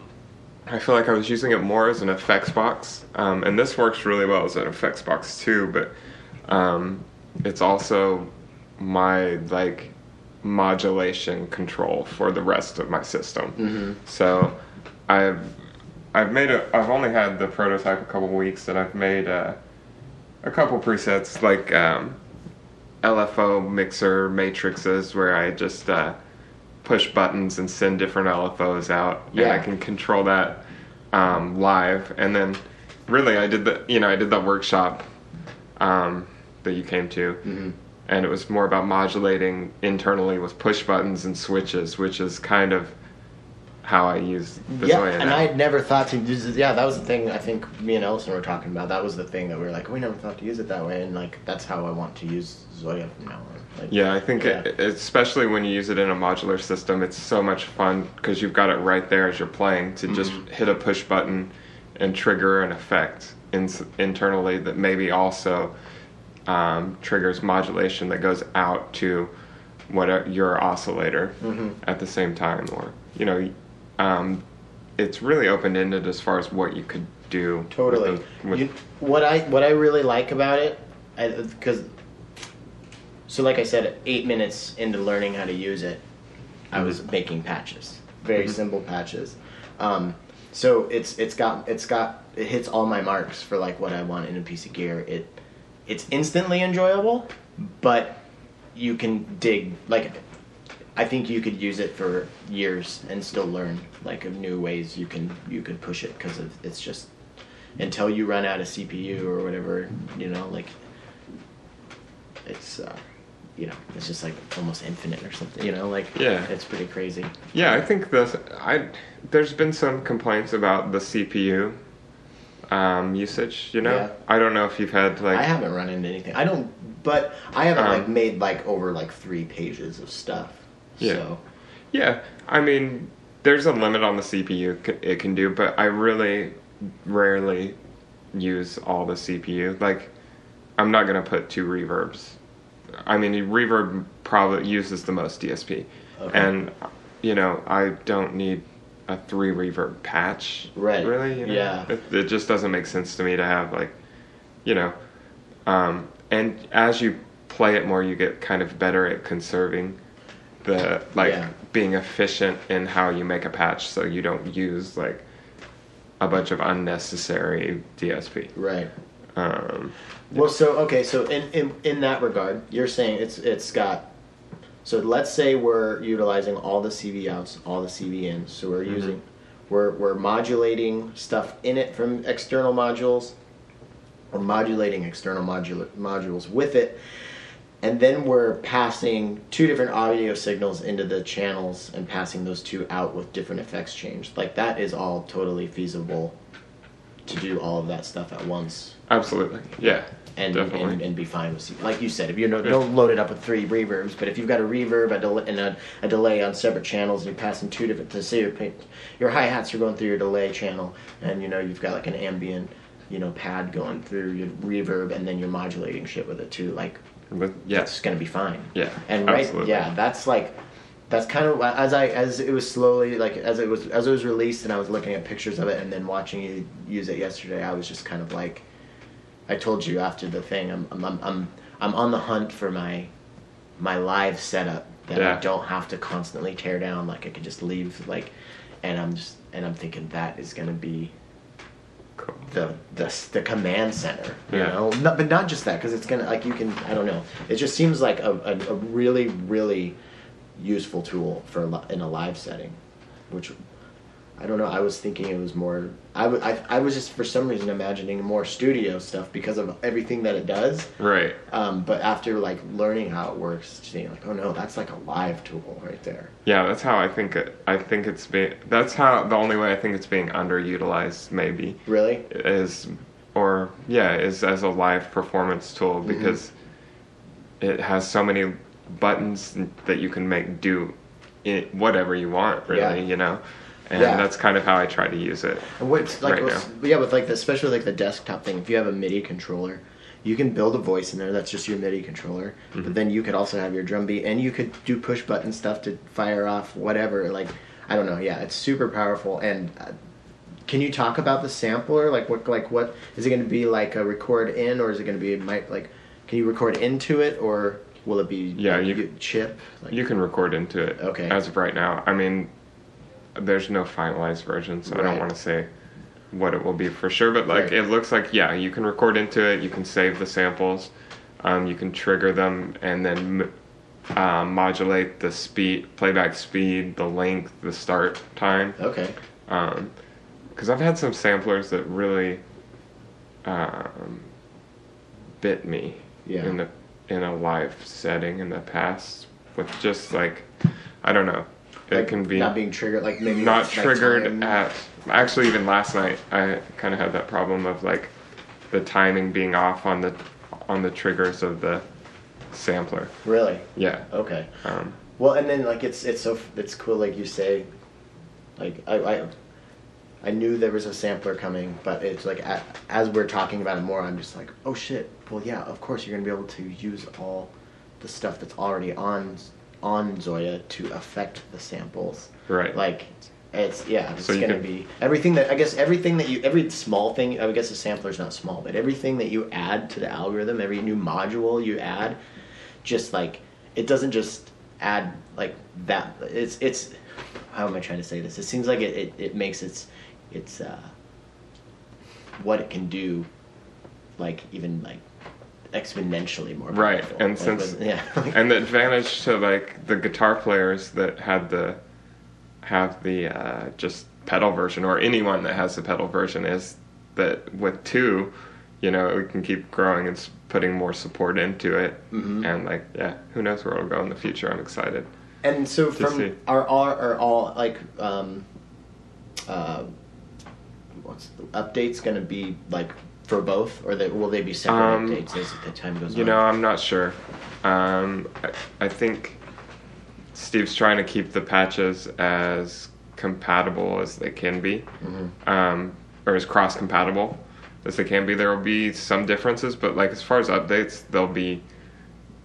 I feel like I was using it more as an effects box, um, and this works really well as an effects box too. But um, it's also my like modulation control for the rest of my system. Mhm. So I've I've made a I've only had the prototype a couple weeks, and I've made a a couple presets like um, LFO mixer matrices where I just uh, push buttons and send different LFOs out, and I can control that um, live. And then, really, I did the you know I did that workshop um, that you came to, Mhm. and it was more about modulating internally with push buttons and switches, which is kind of how I use the yeah, ZOIA and now. I had never thought to use it. Yeah, that was the thing. I think me and Ellison were talking about. That was the thing that we were like, we never thought to use it that way, and like that's how I want to use ZOIA from now on. Like, Yeah, I think Yeah. It, especially when you use it in a modular system, it's so much fun because you've got it right there as you're playing to just Mm-hmm. hit a push button and trigger an effect in, internally that maybe also um, triggers modulation that goes out to what your oscillator Mhm. at the same time, or you know, um, it's really open ended as far as what you could do. with Totally. the- with- you, what I what I really like about it, because so like I said, eight minutes into learning how to use it, I was making patches, very Mhm. simple patches. Um, so it's it's got it's got it hits all my marks for like what I want in a piece of gear. It it's instantly enjoyable, but you can dig like I think you could use it for years and still learn like of new ways you can you could push it because it's just until you run out of CPU or whatever you know like it's uh, you know it's just like almost infinite or something you know like Yeah. it's pretty crazy Yeah, I think the I there's been some complaints about the CPU um, usage. You know, Yeah. I don't know if you've had like I haven't run into anything I don't but I haven't Um, like made like over like three pages of stuff Yeah. so yeah. I mean, there's a limit on the CPU it can do, but I really rarely use all the CPU. Like, I'm not gonna put two reverbs. I mean, reverb probably uses the most DSP, Okay. and you know, I don't need a three reverb patch. Right. Really? You know? Yeah. It, it just doesn't make sense to me to have like, you know, um, and as you play it more, you get kind of better at conserving the like Yeah. being efficient in how you make a patch, so you don't use like a bunch of unnecessary DSP. right Um, Well, so okay, so in, in in that regard, you're saying it's it's got. So let's say we're utilizing all the CV outs, all the CV ins. So we're Mhm. using, we're we're modulating stuff in it from external modules. We're modulating external modula- modules with it, and then we're passing two different audio signals into the channels and passing those two out with different effects changed. Like that is all totally feasible to do all of that stuff at once Absolutely. Yeah. and Definitely. and, and be fine with like you said if you know, don't load it up with three reverbs but if you've got a reverb a delay, and a, a delay on separate channels and you're passing two different to say your your hi-hats are going through your delay channel and you know you've got like an ambient you know pad going through your reverb and then you're modulating shit with it too like But yes. it's gonna be fine Yeah, and right absolutely. yeah that's like that's kind of as i as it was slowly like as it was as it was released and i was looking at pictures of it and then watching you use it yesterday i was just kind of like i told you after the thing i'm i'm i'm, I'm, I'm on the hunt for my my live setup that i don't have to constantly tear down like i could just leave like and i'm just and i'm thinking that is going to be. The the the command center. You Yeah. know, not, but not just that because it's gonna like you can I don't know. It just seems like a, a, a really really useful tool for in a live setting, which I don't know. I was thinking it was more. I w- I, I was just for some reason imagining more studio stuff because of everything that it does. Right. Um, but after like learning how it works, seeing like, oh no, that's like a live tool right there. Yeah, that's how I think it. I think it's being. That's how the only way I think it's being underutilized. Maybe Really? is, or yeah, is as a live performance tool Mm-hmm. because it has so many buttons that you can make do it, whatever you want. Really, Yeah. you know, and Yeah. that's kind of how I try to use it. And What's like Right what's- yeah, with like the, especially like the desktop thing. If you have a MIDI controller, you can build a voice in there. That's just your MIDI controller. Mm-hmm. But then you could also have your drum beat, and you could do push button stuff to fire off whatever. Like I don't know. Yeah, it's super powerful. And uh, can you talk about the sampler? Like what? Like what is it going to be? Like a record in, or is it going to be mic? Like can you record into it, or will it be? Yeah, you- get chip. Like, You can record into it. Okay. As of right now, I mean, there's no finalized version, so I don't want to say what it will be for sure. But like, Right. it looks like yeah, you can record into it. You can save the samples. Um, you can trigger them and then um, modulate the speed, playback speed, the length, the start time. Okay. Because I've had some samplers that really um, bit me Yeah. in the in a live setting in the past with just like I don't know. It can be not being triggered. Like maybe not triggered time- at actually even last night I kind of had that problem of like the timing being off on the on the triggers of the sampler. Really. Yeah. Okay. Um, Well, and then like it's it's so it's cool like you say, like I I, I knew there was a sampler coming, but it's like as we're talking about it more, I'm just like, oh shit. Well, yeah, of course you're gonna be able to use all the stuff that's already on on ZOIA to affect the samples. Right. Like it's yeah, it's So gonna can- be everything that I guess everything that you every small thing. I guess a sampler's not small, but everything that you add to the algorithm, every new module you add, just like it doesn't just add like that. It's it's how am I trying to say this? It seems like it it, it makes its it's uh, what it can do, like even like exponentially more. Right, and Like, since with- (laughs) yeah, and the advantage to like the guitar players that had the have the uh, just pedal version or anyone that has the pedal version is that with two you know we can keep growing and putting more support into it Mhm. and like yeah who knows where it'll go in the future i'm excited And so from see. are all are all like um uh what's the updates going to be like for both or they, will they be separate Um, updates as the time goes you on? You know i'm not sure um, I, I think steve's trying to keep the patches as compatible as they can be Mhm. um, or as cross compatible as they can be. There will be some differences, but like as far as updates, they'll be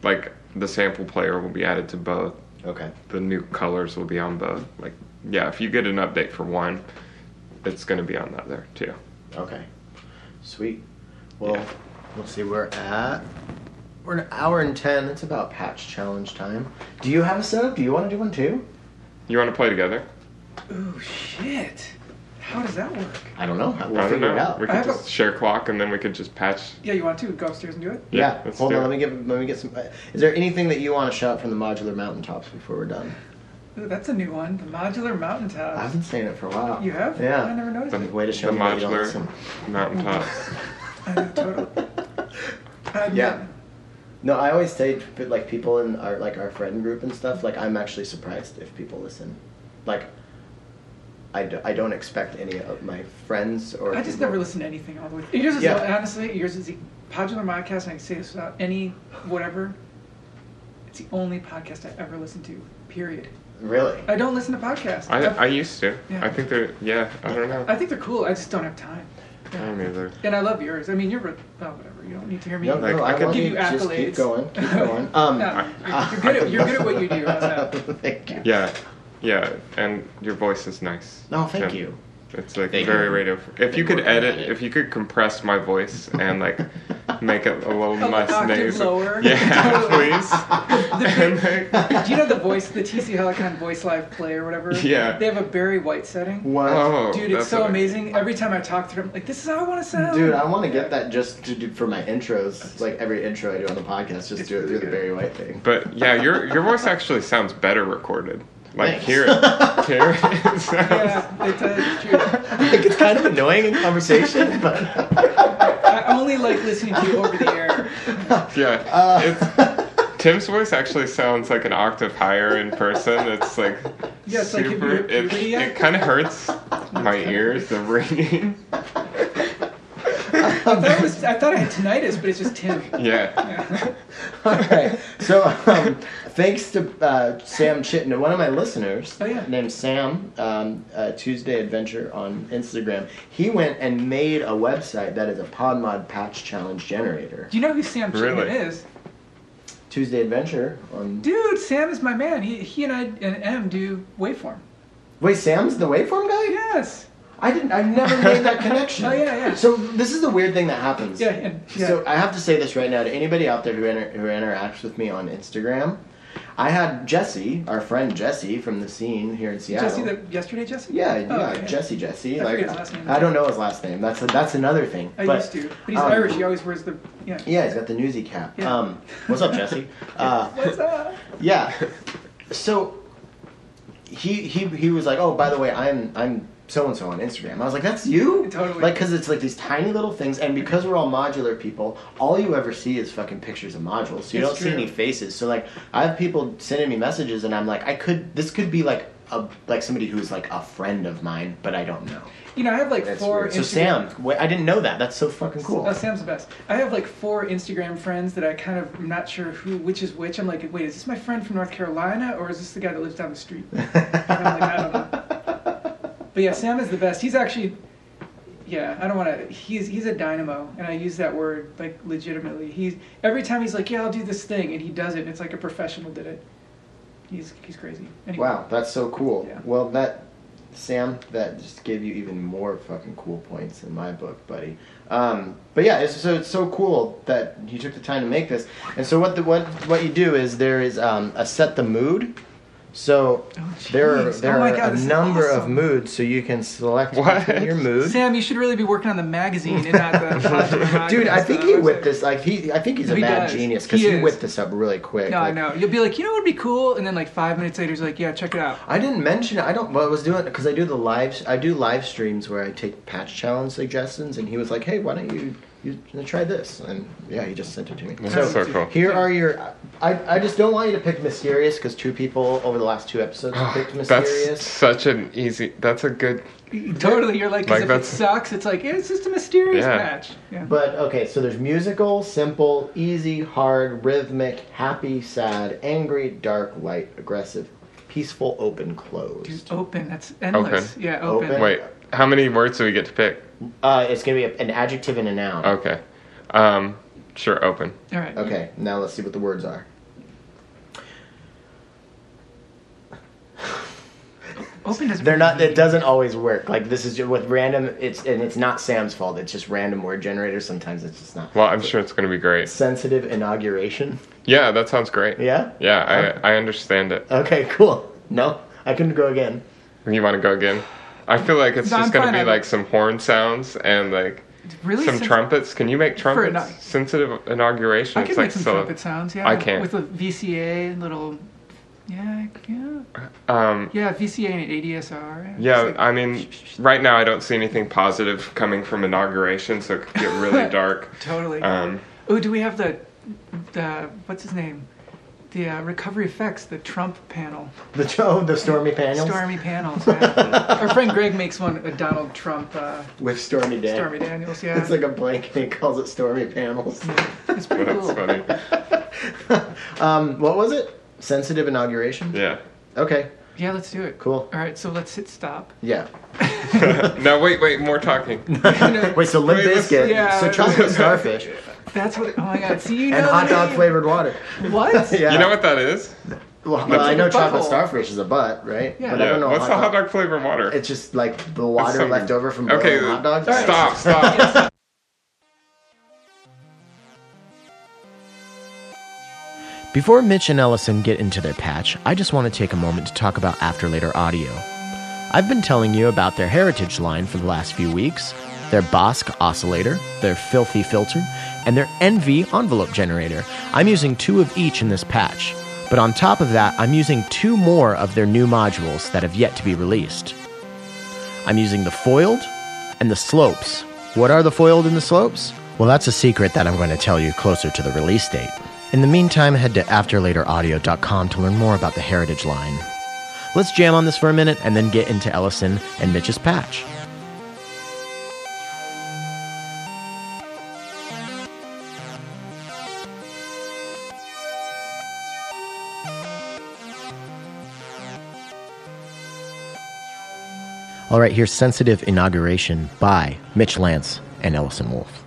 like the sample player will be added to both. Okay. The new colors will be on both. Like yeah, if you get an update for one, it's going to be on the other too. Okay. Sweet. Well, Yeah. let's see. We're at we're an hour and ten. It's about patch challenge time. Do you have a setup? Do you want to do one too? You want to play together? Oh shit! How does that work? I don't know. We'll I don't figure know. it out. We I could have a- just share clock and then we could just patch. Yeah, you want to go upstairs and do it? yeah. Yeah, let's Hold do on. it. Let me get let me get some. uh, Is there anything that you want to shout from the modular mountaintops before we're done? Ooh, that's a new one. The modular mountaintop. I've been saying it for a while. You have? Yeah. I never noticed The, it. Way to show the me that you don't modular listen. mountaintops. (laughs) I know, totally. Um, (laughs) Yeah. No, I always say, like people in our like our friend group and stuff. Like I'm actually surprised if people listen. Like, I, do, I don't expect any of my friends or. I just people- never listen to anything all the way. Through. Yours is Yeah. honestly, yours is the Podular Podcast, and I can say this without any whatever. It's the only podcast I ever listen to. Period. Really? I don't listen to podcasts. I, I used to. Yeah. I think they're yeah. I don't know. I think they're cool. I just don't have time. I don't either. And I love yours. I mean, you're re- well, whatever. You don't need to hear me. No, Like, no, I I, could give you you to just keep going. Keep (laughs) going. Um, No, you're, (laughs) you're good at you're good at what you do. (laughs) Thank you. Yeah, yeah, and your voice is nice. No, thank Tim. you. It's like Thank very you. radio. If you could edit, it. if you could compress my voice and like (laughs) make it a little An less octave nasal. lower. (laughs) Yeah, (laughs) please. The And, big- like, do you know the voice, the TC Helicon Voice Live Play or whatever? Yeah. They have a Barry White setting. What? oh, Dude, it's so what I- amazing. Every time I talk to them, like this is how I want to sound. Dude, I want to get that just to do for my intros. Like every intro I do on the podcast, just It's do it really through the. Barry White thing. But yeah, your your voice actually sounds better recorded. Like Thanks. hear it, hear it. it sounds- Yeah, it does. It's true. like it's kind of annoying in conversation, but (laughs) I only like listening to you over the air. Yeah, Uh, it's, (laughs) Tim's voice actually sounds like an octave higher in person. It's like Yeah, it's like, have super. hit it it kind of hurts my ears, the ringing. (laughs) I thought, it was, I thought I had tinnitus, but it's just Tim. Yeah. Yeah. (laughs) all right. So um, thanks to uh, Sam Chitton, one of my listeners, Oh, yeah. named Sam, um, uh, Tuesday Adventure on Instagram. He went and made a website that is a PodMod patch challenge generator. Do you know who Sam Chipman Really? is? Tuesday Adventure on. Dude, Sam is my man. He, he and I and M do waveform. Wait, Sam's the waveform guy? Yes. I didn't. I never made that (laughs) connection. Oh, yeah, yeah. So this is the weird thing that happens. Yeah, and yeah. So I have to say this right now to anybody out there who, inter- who interacts with me on Instagram. I had Jesse, our friend Jesse from the scene here in Seattle. Jesse, the, yesterday, Jesse? yeah, Oh, yeah, okay. Jesse, Jesse. I like, his last name. I don't know his last name. That's that's another thing. I but, used to, but he's um, Irish. He always wears the yeah. Yeah, he's got the newsy cap. Yeah. Um, what's up, Jesse? (laughs) Uh, What's up? yeah. So he he he was like, "Oh, by the way, I'm I'm so and so on Instagram." I was like, "That's you?" Totally. Like, because it's like these tiny little things, and because we're all modular people, all you ever see is fucking pictures of modules. So you It's don't see any faces. So like, I have people sending me messages, and I'm like, I could this could be like a like somebody who's like a friend of mine, but I don't know. You know, I have like That's four. weird. So Instagram- Sam, wait, I didn't know that. That's so fucking cool. Oh, Sam's the best. I have like four Instagram friends that I kind of I'm not sure who which is which. I'm like, wait, is this my friend from North Carolina or is this the guy that lives down the street? And I'm like, I don't know. But yeah, Sam is the best. He's actually, yeah, I don't want to. He's he's a dynamo, and I use that word like legitimately. He's every time he's like, yeah, I'll do this thing, and he does it. And it's like a professional did it. He's he's crazy. Anyway. Wow, that's so cool. Yeah. Well, that Sam, that just gave you even more fucking cool points in my book, buddy. Um, but yeah, it's, so it's so cool that you took the time to make this. And so what the what what you do is there is um, a set the mood. So Oh, there are jeez. there Oh are God, a this is number of moods, so you can select What? your mood. Sam, you should really be working on the magazine and not the. (laughs) Dude, I think he whipped this like he. I think he's a He mad does. genius because He he, whipped this up really quick. No, I like- know. You'll be like, you know what would be cool? And then like five minutes later, he's like, yeah, check it out. I didn't mention it. I don't. Well, I was doing because I do the live. I do live streams where I take patch challenge suggestions, and he was like, "Hey, why don't you you try this?" And yeah, he just sent it to me. That's So so cool. here are your. I I just don't want you to pick mysterious because two people over the last two episodes have picked (sighs) That's such an easy. That's a good. Totally, you're like, 'cause Like, if it sucks, it's like it's just a mysterious Yeah. match. Yeah. But okay, so there's musical, simple, easy, hard, rhythmic, happy, sad, angry, dark, light, aggressive, peaceful, open, closed. Dude, open. That's endless. Open. Yeah, open. Open. Wait, how many words do we get to pick? Uh, it's gonna be a, an adjective and a noun. Okay. Um, sure, open. All right. Okay, now let's see what the words are. Open doesn't. They're not. really It doesn't always work. Like this is just with random. It's and it's not Sam's fault. It's just random word generator. Sometimes it's just not. Well, I'm sure it's going to be great. Sensitive inauguration. Yeah, that sounds great. Yeah. Yeah, I, I understand it. Okay. Cool. No, I couldn't go again. You want to go again? I feel like it's No, just going to be I- like some horn sounds and like Really? some Sen- trumpets. Can you make trumpets? sensitive inauguration. I it's can like make some so- trumpet sounds. Yeah. I with- can't. With a VCA and little. Yeah. Yeah. Um, Yeah. VCA and ADSR. yeah, like- I mean, right now I don't see anything positive coming from inauguration, so it could get really (laughs) dark. Totally. Um, oh, do we have the the what's his name? The uh, recovery effects, the Trump panel, The oh, the Stormy panels Stormy panels. Yeah. Our friend Greg makes one, a Donald Trump uh, with Stormy Dan. Stormy Daniels. Yeah, It's like a blanket. and he calls it Stormy panels. it's pretty That's cool. funny. (laughs) Um, what was it? Sensitive inauguration. Yeah. Okay. Yeah, let's do it. Cool. All right, so let's hit stop. Yeah. (laughs) No, wait, wait, more talking. (laughs) Wait. So Limp let's- Bizkit. yeah. So chocolate starfish That's what. Oh my God! See, you know and hot dog flavored water. What? (laughs) Yeah. You know what that is? Well, well, I know chocolate butthole. starfish is a butt, right? Yeah. But I don't know. What's the hot dog flavored water? It's just like the water something- left over from boiling Okay, hot dogs. stop, stop. (laughs) Before Mitch and Ellison get into their patch, I just want to take a moment to talk about After Later Audio. I've been telling you about their Heritage line for the last few weeks, their Bosk oscillator, their Filthy filter, and their Envy envelope generator. I'm using two of each in this patch, but on top of that, I'm using two more of their new modules that have yet to be released. I'm using the foiled and the slopes. What are the foiled and the slopes? Well, that's a secret that I'm going to tell you closer to the release date. In the meantime, head to afterlateraudio.com to learn more about the Heritage line. Let's jam on this for a minute and then get into Ellison and Mitch's patch. All right, here's Sensitive Inauguration by Mitch Lance and Ellison Wolf.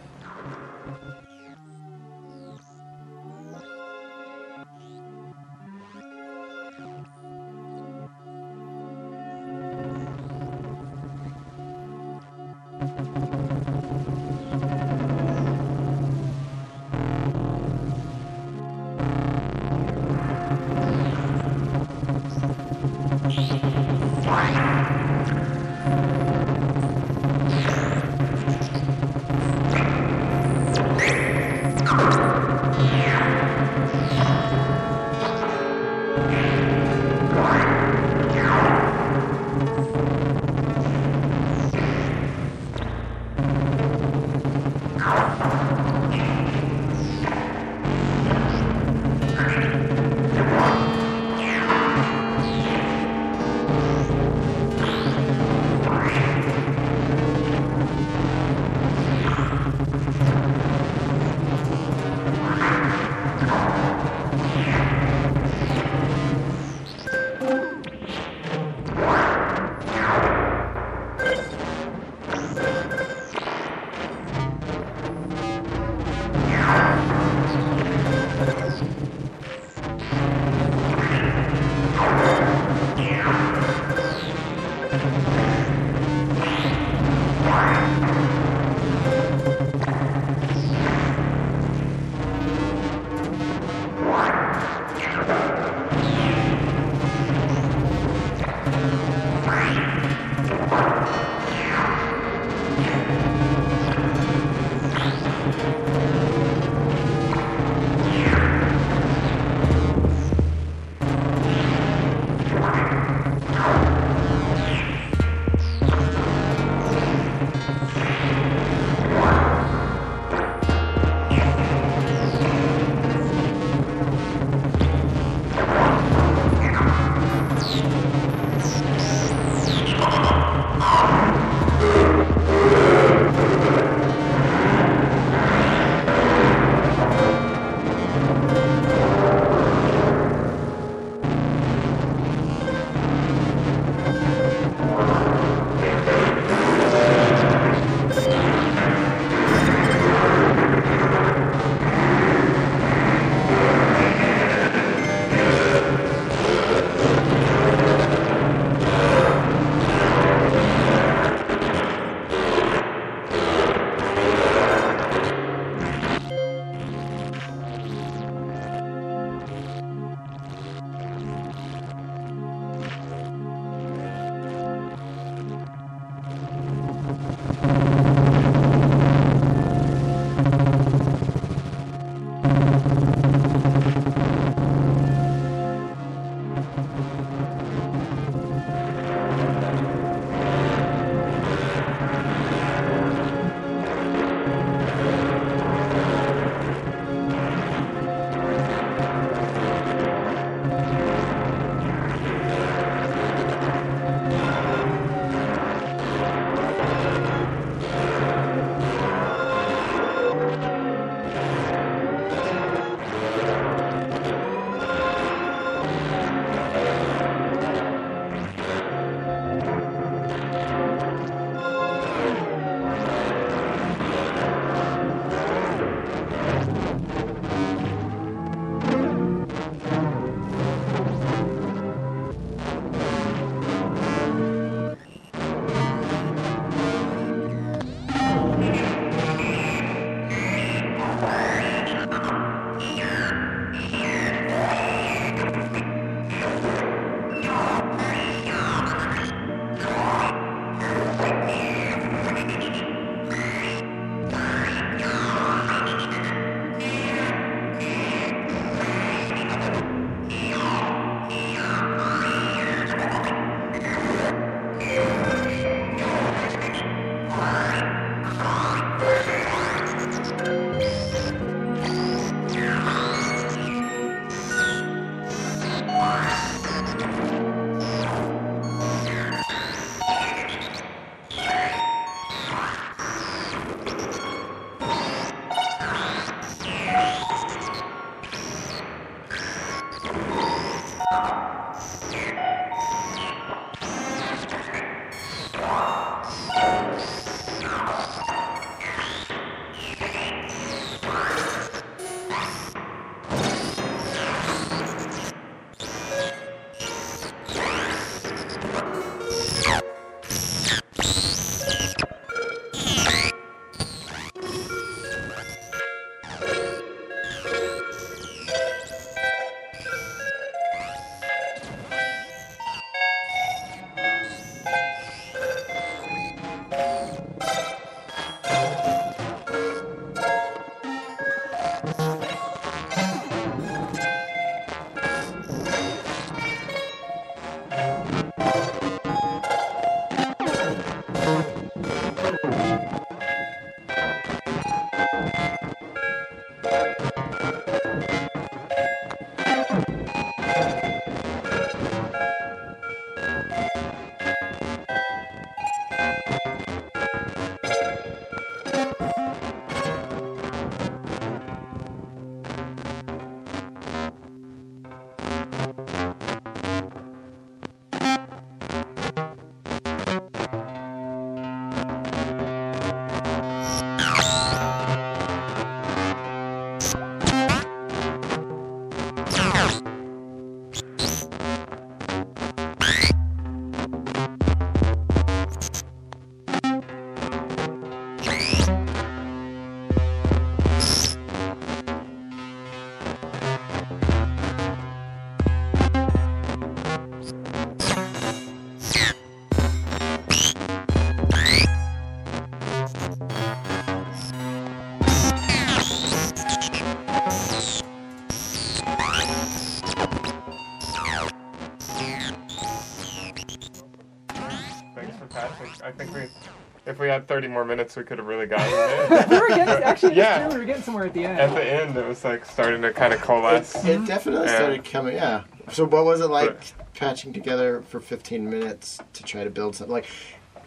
Had 30 more minutes, we could have really gotten (laughs) it. we were getting actually Yeah. yeah. we were getting somewhere at the end. At the end, it was like starting to kind of coalesce. It definitely Yeah. started coming. Yeah. So what was it like But- patching together for 15 minutes to try to build something like?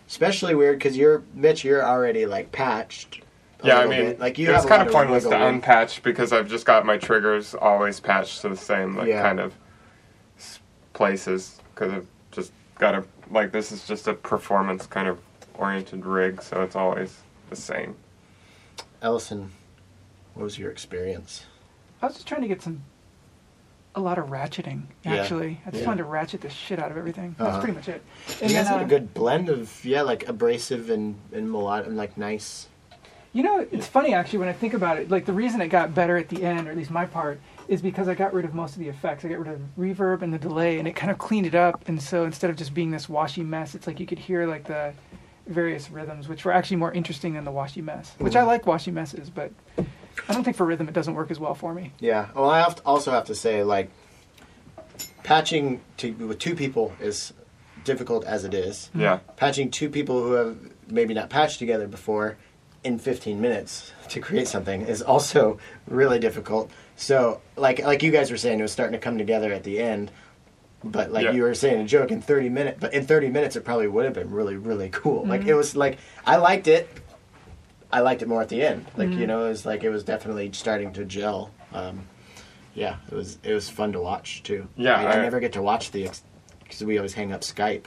Especially weird because you're Mitch. You're already like patched. Yeah, I mean, bit. like you it's have a kind of pointless to wiggle unpatch because I've just got my triggers always patched to the same like Yeah. kind of places because I've just got a like this is just a performance kind of oriented rig, so it's always the same. Ellison, what was your experience? I was just trying to get some, a lot of ratcheting. Yeah. Actually, I just Yeah. wanted to ratchet the shit out of everything. That's Uh-huh. pretty much it. You guys had uh, a good blend of yeah, like abrasive and and melodic and like nice. You know, it's funny actually when I think about it. Like the reason it got better at the end, or at least my part, is because I got rid of most of the effects. I got rid of reverb and the delay, and it kind of cleaned it up. And so instead of just being this washy mess, it's like you could hear like the various rhythms, which were actually more interesting than the washy mess. Which I mm-hmm. like washy messes, but I don't think for rhythm it doesn't work as well for me. Yeah. Well, I have to also have to say like patching to with two people is difficult as it is. Yeah, patching two people who have maybe not patched together before in 15 minutes (laughs) to create something is also really difficult. So, like like you guys were saying, it was starting to come together at the end. But like Yeah. you were saying, a joke in 30 minutes. But in 30 minutes, it probably would have been really really cool. Like Mm-hmm. it was like I liked it. I liked it more at the end. Like Mm-hmm. you know, it was like it was definitely starting to gel. Um, yeah, it was it was fun to watch too. Yeah, I, I I- never get to watch the because we always hang up Skype,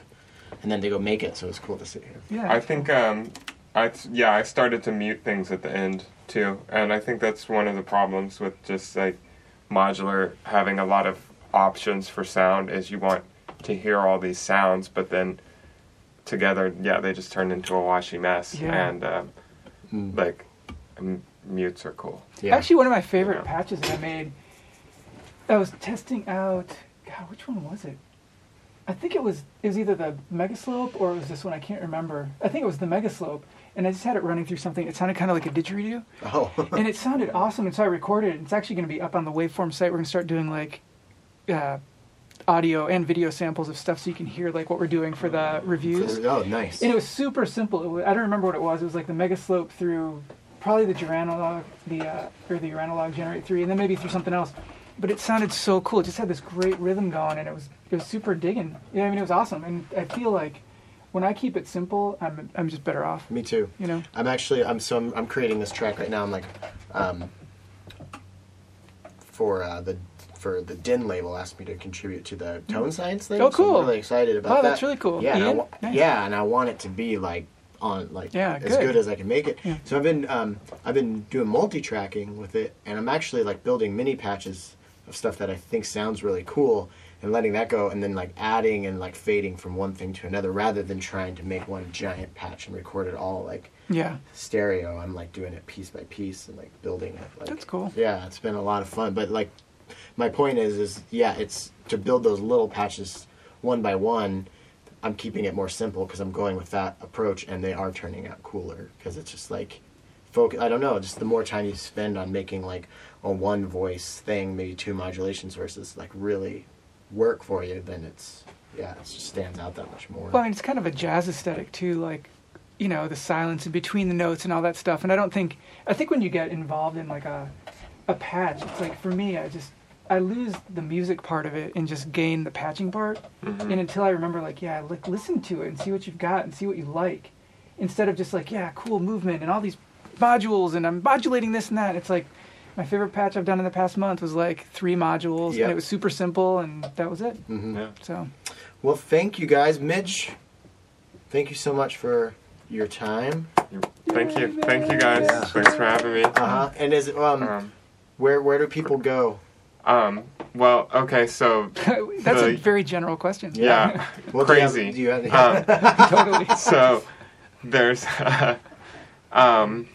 and then they go make it, so it's cool to see. Yeah. I think um, I yeah I started to mute things at the end too, and I think that's one of the problems with just like modular having a lot of options for sound is you want to hear all these sounds, but then together, yeah, they just turn into a washy mess, Yeah. and um, Mm. like m- mutes are cool. Yeah. Actually, one of my favorite Yeah. patches that I made, I was testing out. God, which one was it? I think it was it was either the Mega Slope or it was this one. I can't remember. I think it was the Mega Slope, and I just had it running through something. It sounded kind of like a didgeridoo, Oh, and it sounded awesome. And so I recorded it. It's actually going to be up on the Waveform site. We're going to start doing like uh, audio and video samples of stuff, so you can hear like what we're doing for the reviews. oh, nice. And it was super simple. It was, I don't remember what it was. It was like the mega slope through probably the Geranalog, the uh, or the Uranalog Generate Three, and then maybe through something else. But it sounded so cool. It just had this great rhythm going, and it was it was super digging. Yeah, I mean it was awesome. And I feel like when I keep it simple, I'm I'm just better off. Me too. You know. I'm actually I'm so I'm, I'm creating this track right now. I'm like, um, for uh, the for the DIN label asked me to contribute to the tone science thing. Oh, so cool. I'm really excited about Oh, that. that's really cool. Yeah, and wa- Nice. yeah, and I want it to be like on like Yeah, as good. good as I can make it. Yeah. So I've been um, I've been doing multi-tracking with it, and I'm actually like building mini patches of stuff that I think sounds really cool, and letting that go, and then like adding and like fading from one thing to another, rather than trying to make one giant patch and record it all like Yeah, stereo. I'm like doing it piece by piece and like building it. Like, That's cool. Yeah, it's been a lot of fun. But like, my point is, is yeah, it's to build those little patches one by one. I'm keeping it more simple because I'm going with that approach, and they are turning out cooler because it's just like focus. I don't know, just the more time you spend on making like a one voice thing, maybe two modulations versus like really work for you, then it's yeah, it just stands out that much more. Well, I mean, it's kind of a jazz aesthetic too, like you know the silence in between the notes and all that stuff. And I don't think I think when you get involved in like a a patch, it's like for me, I just I lose the music part of it and just gain the patching part. Mm-hmm. And until I remember, like, yeah, like listen to it and see what you've got and see what you like, instead of just like, yeah, cool movement and all these modules and I'm modulating this and that. It's like my favorite patch I've done in the past month was like three modules Yep. and it was super simple and that was it. Yeah. So Well, thank you guys, Mitch. Thank you so much for your time. Thank you, thank you guys. Yeah. Thanks for having me. Uh huh. And is it, um, Um, where where do people go? Um, well, okay, so (laughs) that's a very general question. yeah, Well, do you have- (laughs) crazy. Do you have, Um, (laughs) totally. so there's um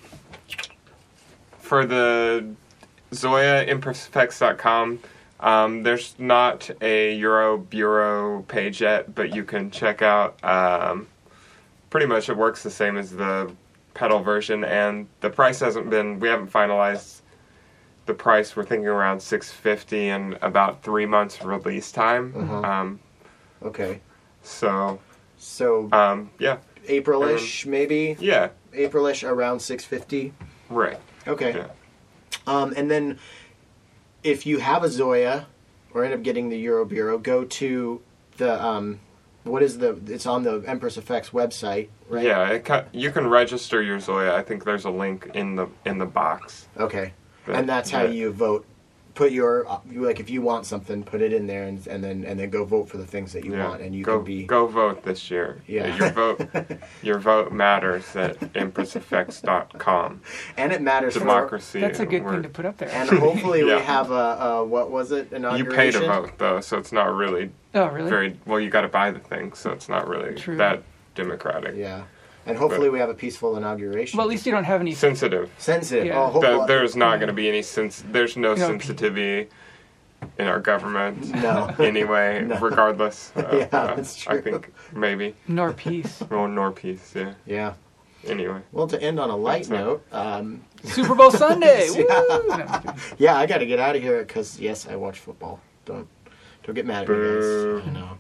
for the zoyaimperfects.com um, there's not a Euroburo page yet but you can check out um, pretty much it works the same as the pedal version and the price hasn't been we haven't finalized the price we're thinking around 650 and about three months release time Uh-huh. um, okay. so So um, yeah Aprilish, maybe yeah Aprilish around six fifty. right Okay. Yeah. Um, and then if you have a ZOIA or end up getting the Euroburo, go to the um, what is the? It's on the Empress Effects website, right? Yeah, it ca- you can register your ZOIA. I think there's a link in the in the box. Okay. But- and that's how yeah. you vote. Put your uh, like if you want something, put it in there, and, and then and then go vote for the things that you Yeah. want, and you go can be. go vote this year. Yeah. your vote (laughs) your vote matters at empresseffects.com. And it matters. for- Democracy. That's a good word. thing to put up there. And hopefully (laughs) Yeah. we have a, a what was it An you inauguration? pay to vote though, so it's not really oh, really? very well. You got to buy the thing, so it's not really True. that democratic. Yeah, and hopefully we have a peaceful inauguration. well, at least you don't have any. Sensitive. sensitive. Yeah. Oh, hope- Th- there's not going to be any sense. There's no No, sensitivity in our government. no. (laughs) anyway, (laughs) No. regardless. (laughs) Uh, Yeah, uh, that's I think maybe. Nor peace. Well, nor peace, yeah. Yeah. Anyway. Well, to end on a light That's note, um, Super Bowl Sunday. Yeah. Woo! No, I'm yeah, I got to get out of here because yes, I watch football. Don't don't get mad at me, guys. I know.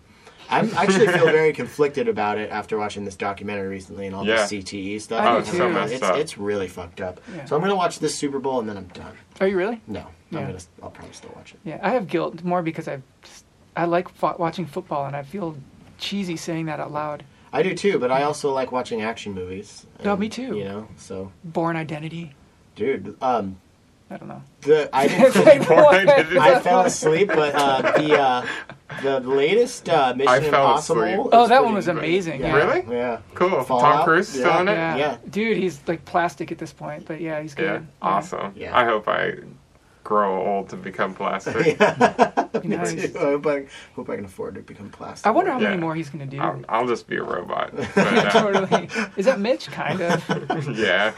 I (laughs) actually feel very conflicted about it after watching this documentary recently and all Yeah. the CTE stuff. Oh, it's so messed it's, up. it's really fucked up. Yeah. So I'm gonna watch this Super Bowl and then I'm done. Are you really? No, Yeah. I'm gonna. I'll probably still watch it. Yeah, I have guilt more because I, I like fo- watching football and I feel cheesy saying that out loud. I do too, but I also like watching action movies. Oh, and, me too. You know, so Born Identity. dude, um, I don't know. the I (laughs) didn't. like, Born what? I fell asleep, but uh, the uh, the latest uh, Mission I fell Impossible. asleep. Oh, that one was good. amazing. Yeah. Really? Yeah. Cool. Tom Fallout? Cruise still Yeah. in it? Yeah. Yeah. Dude, he's like plastic at this point, but yeah, he's good. Yeah. Awesome. Yeah. I hope I grow old to become plastic. (laughs) yeah. Me nice. too. I hope I, hope I can afford to become plastic. I wonder how Yeah. many more he's gonna do. I'll, I'll just be a robot. (laughs) But, uh, totally. Is that Mitch? Kind of. (laughs) yeah.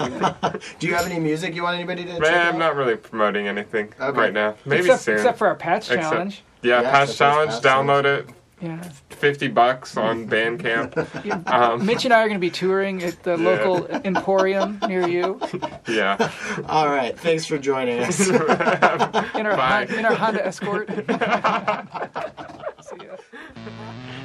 Do you have any music you want anybody to Man, out? I'm not really promoting anything Okay. right now. Maybe except, soon. except for our patch Except- challenge. yeah, Yeah, Patch except for Challenge. Patch Download it. Yeah. 50 bucks on (laughs) Bandcamp. Um, Mitch and I are going to be touring at the Yeah. local emporium near you (laughs) yeah. (laughs) All right. Thanks for joining us. in our Bye. Hon- in our Honda Escort. See ya.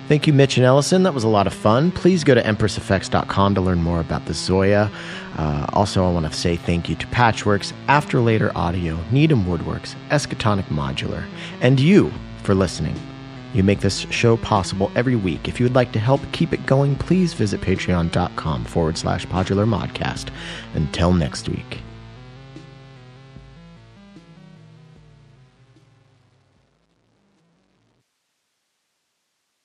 Thank you, Mitch and Ellison. That was a lot of fun. Please go to EmpressEffects.com to learn more about the ZOIA. Uh, also, I want to say thank you to Patchworks, After Later Audio, Needham Woodworks, Eskatonic Modular, and you for listening. You make this show possible every week. If you would like to help keep it going, please visit patreon.com forward slash modcast. Until next week.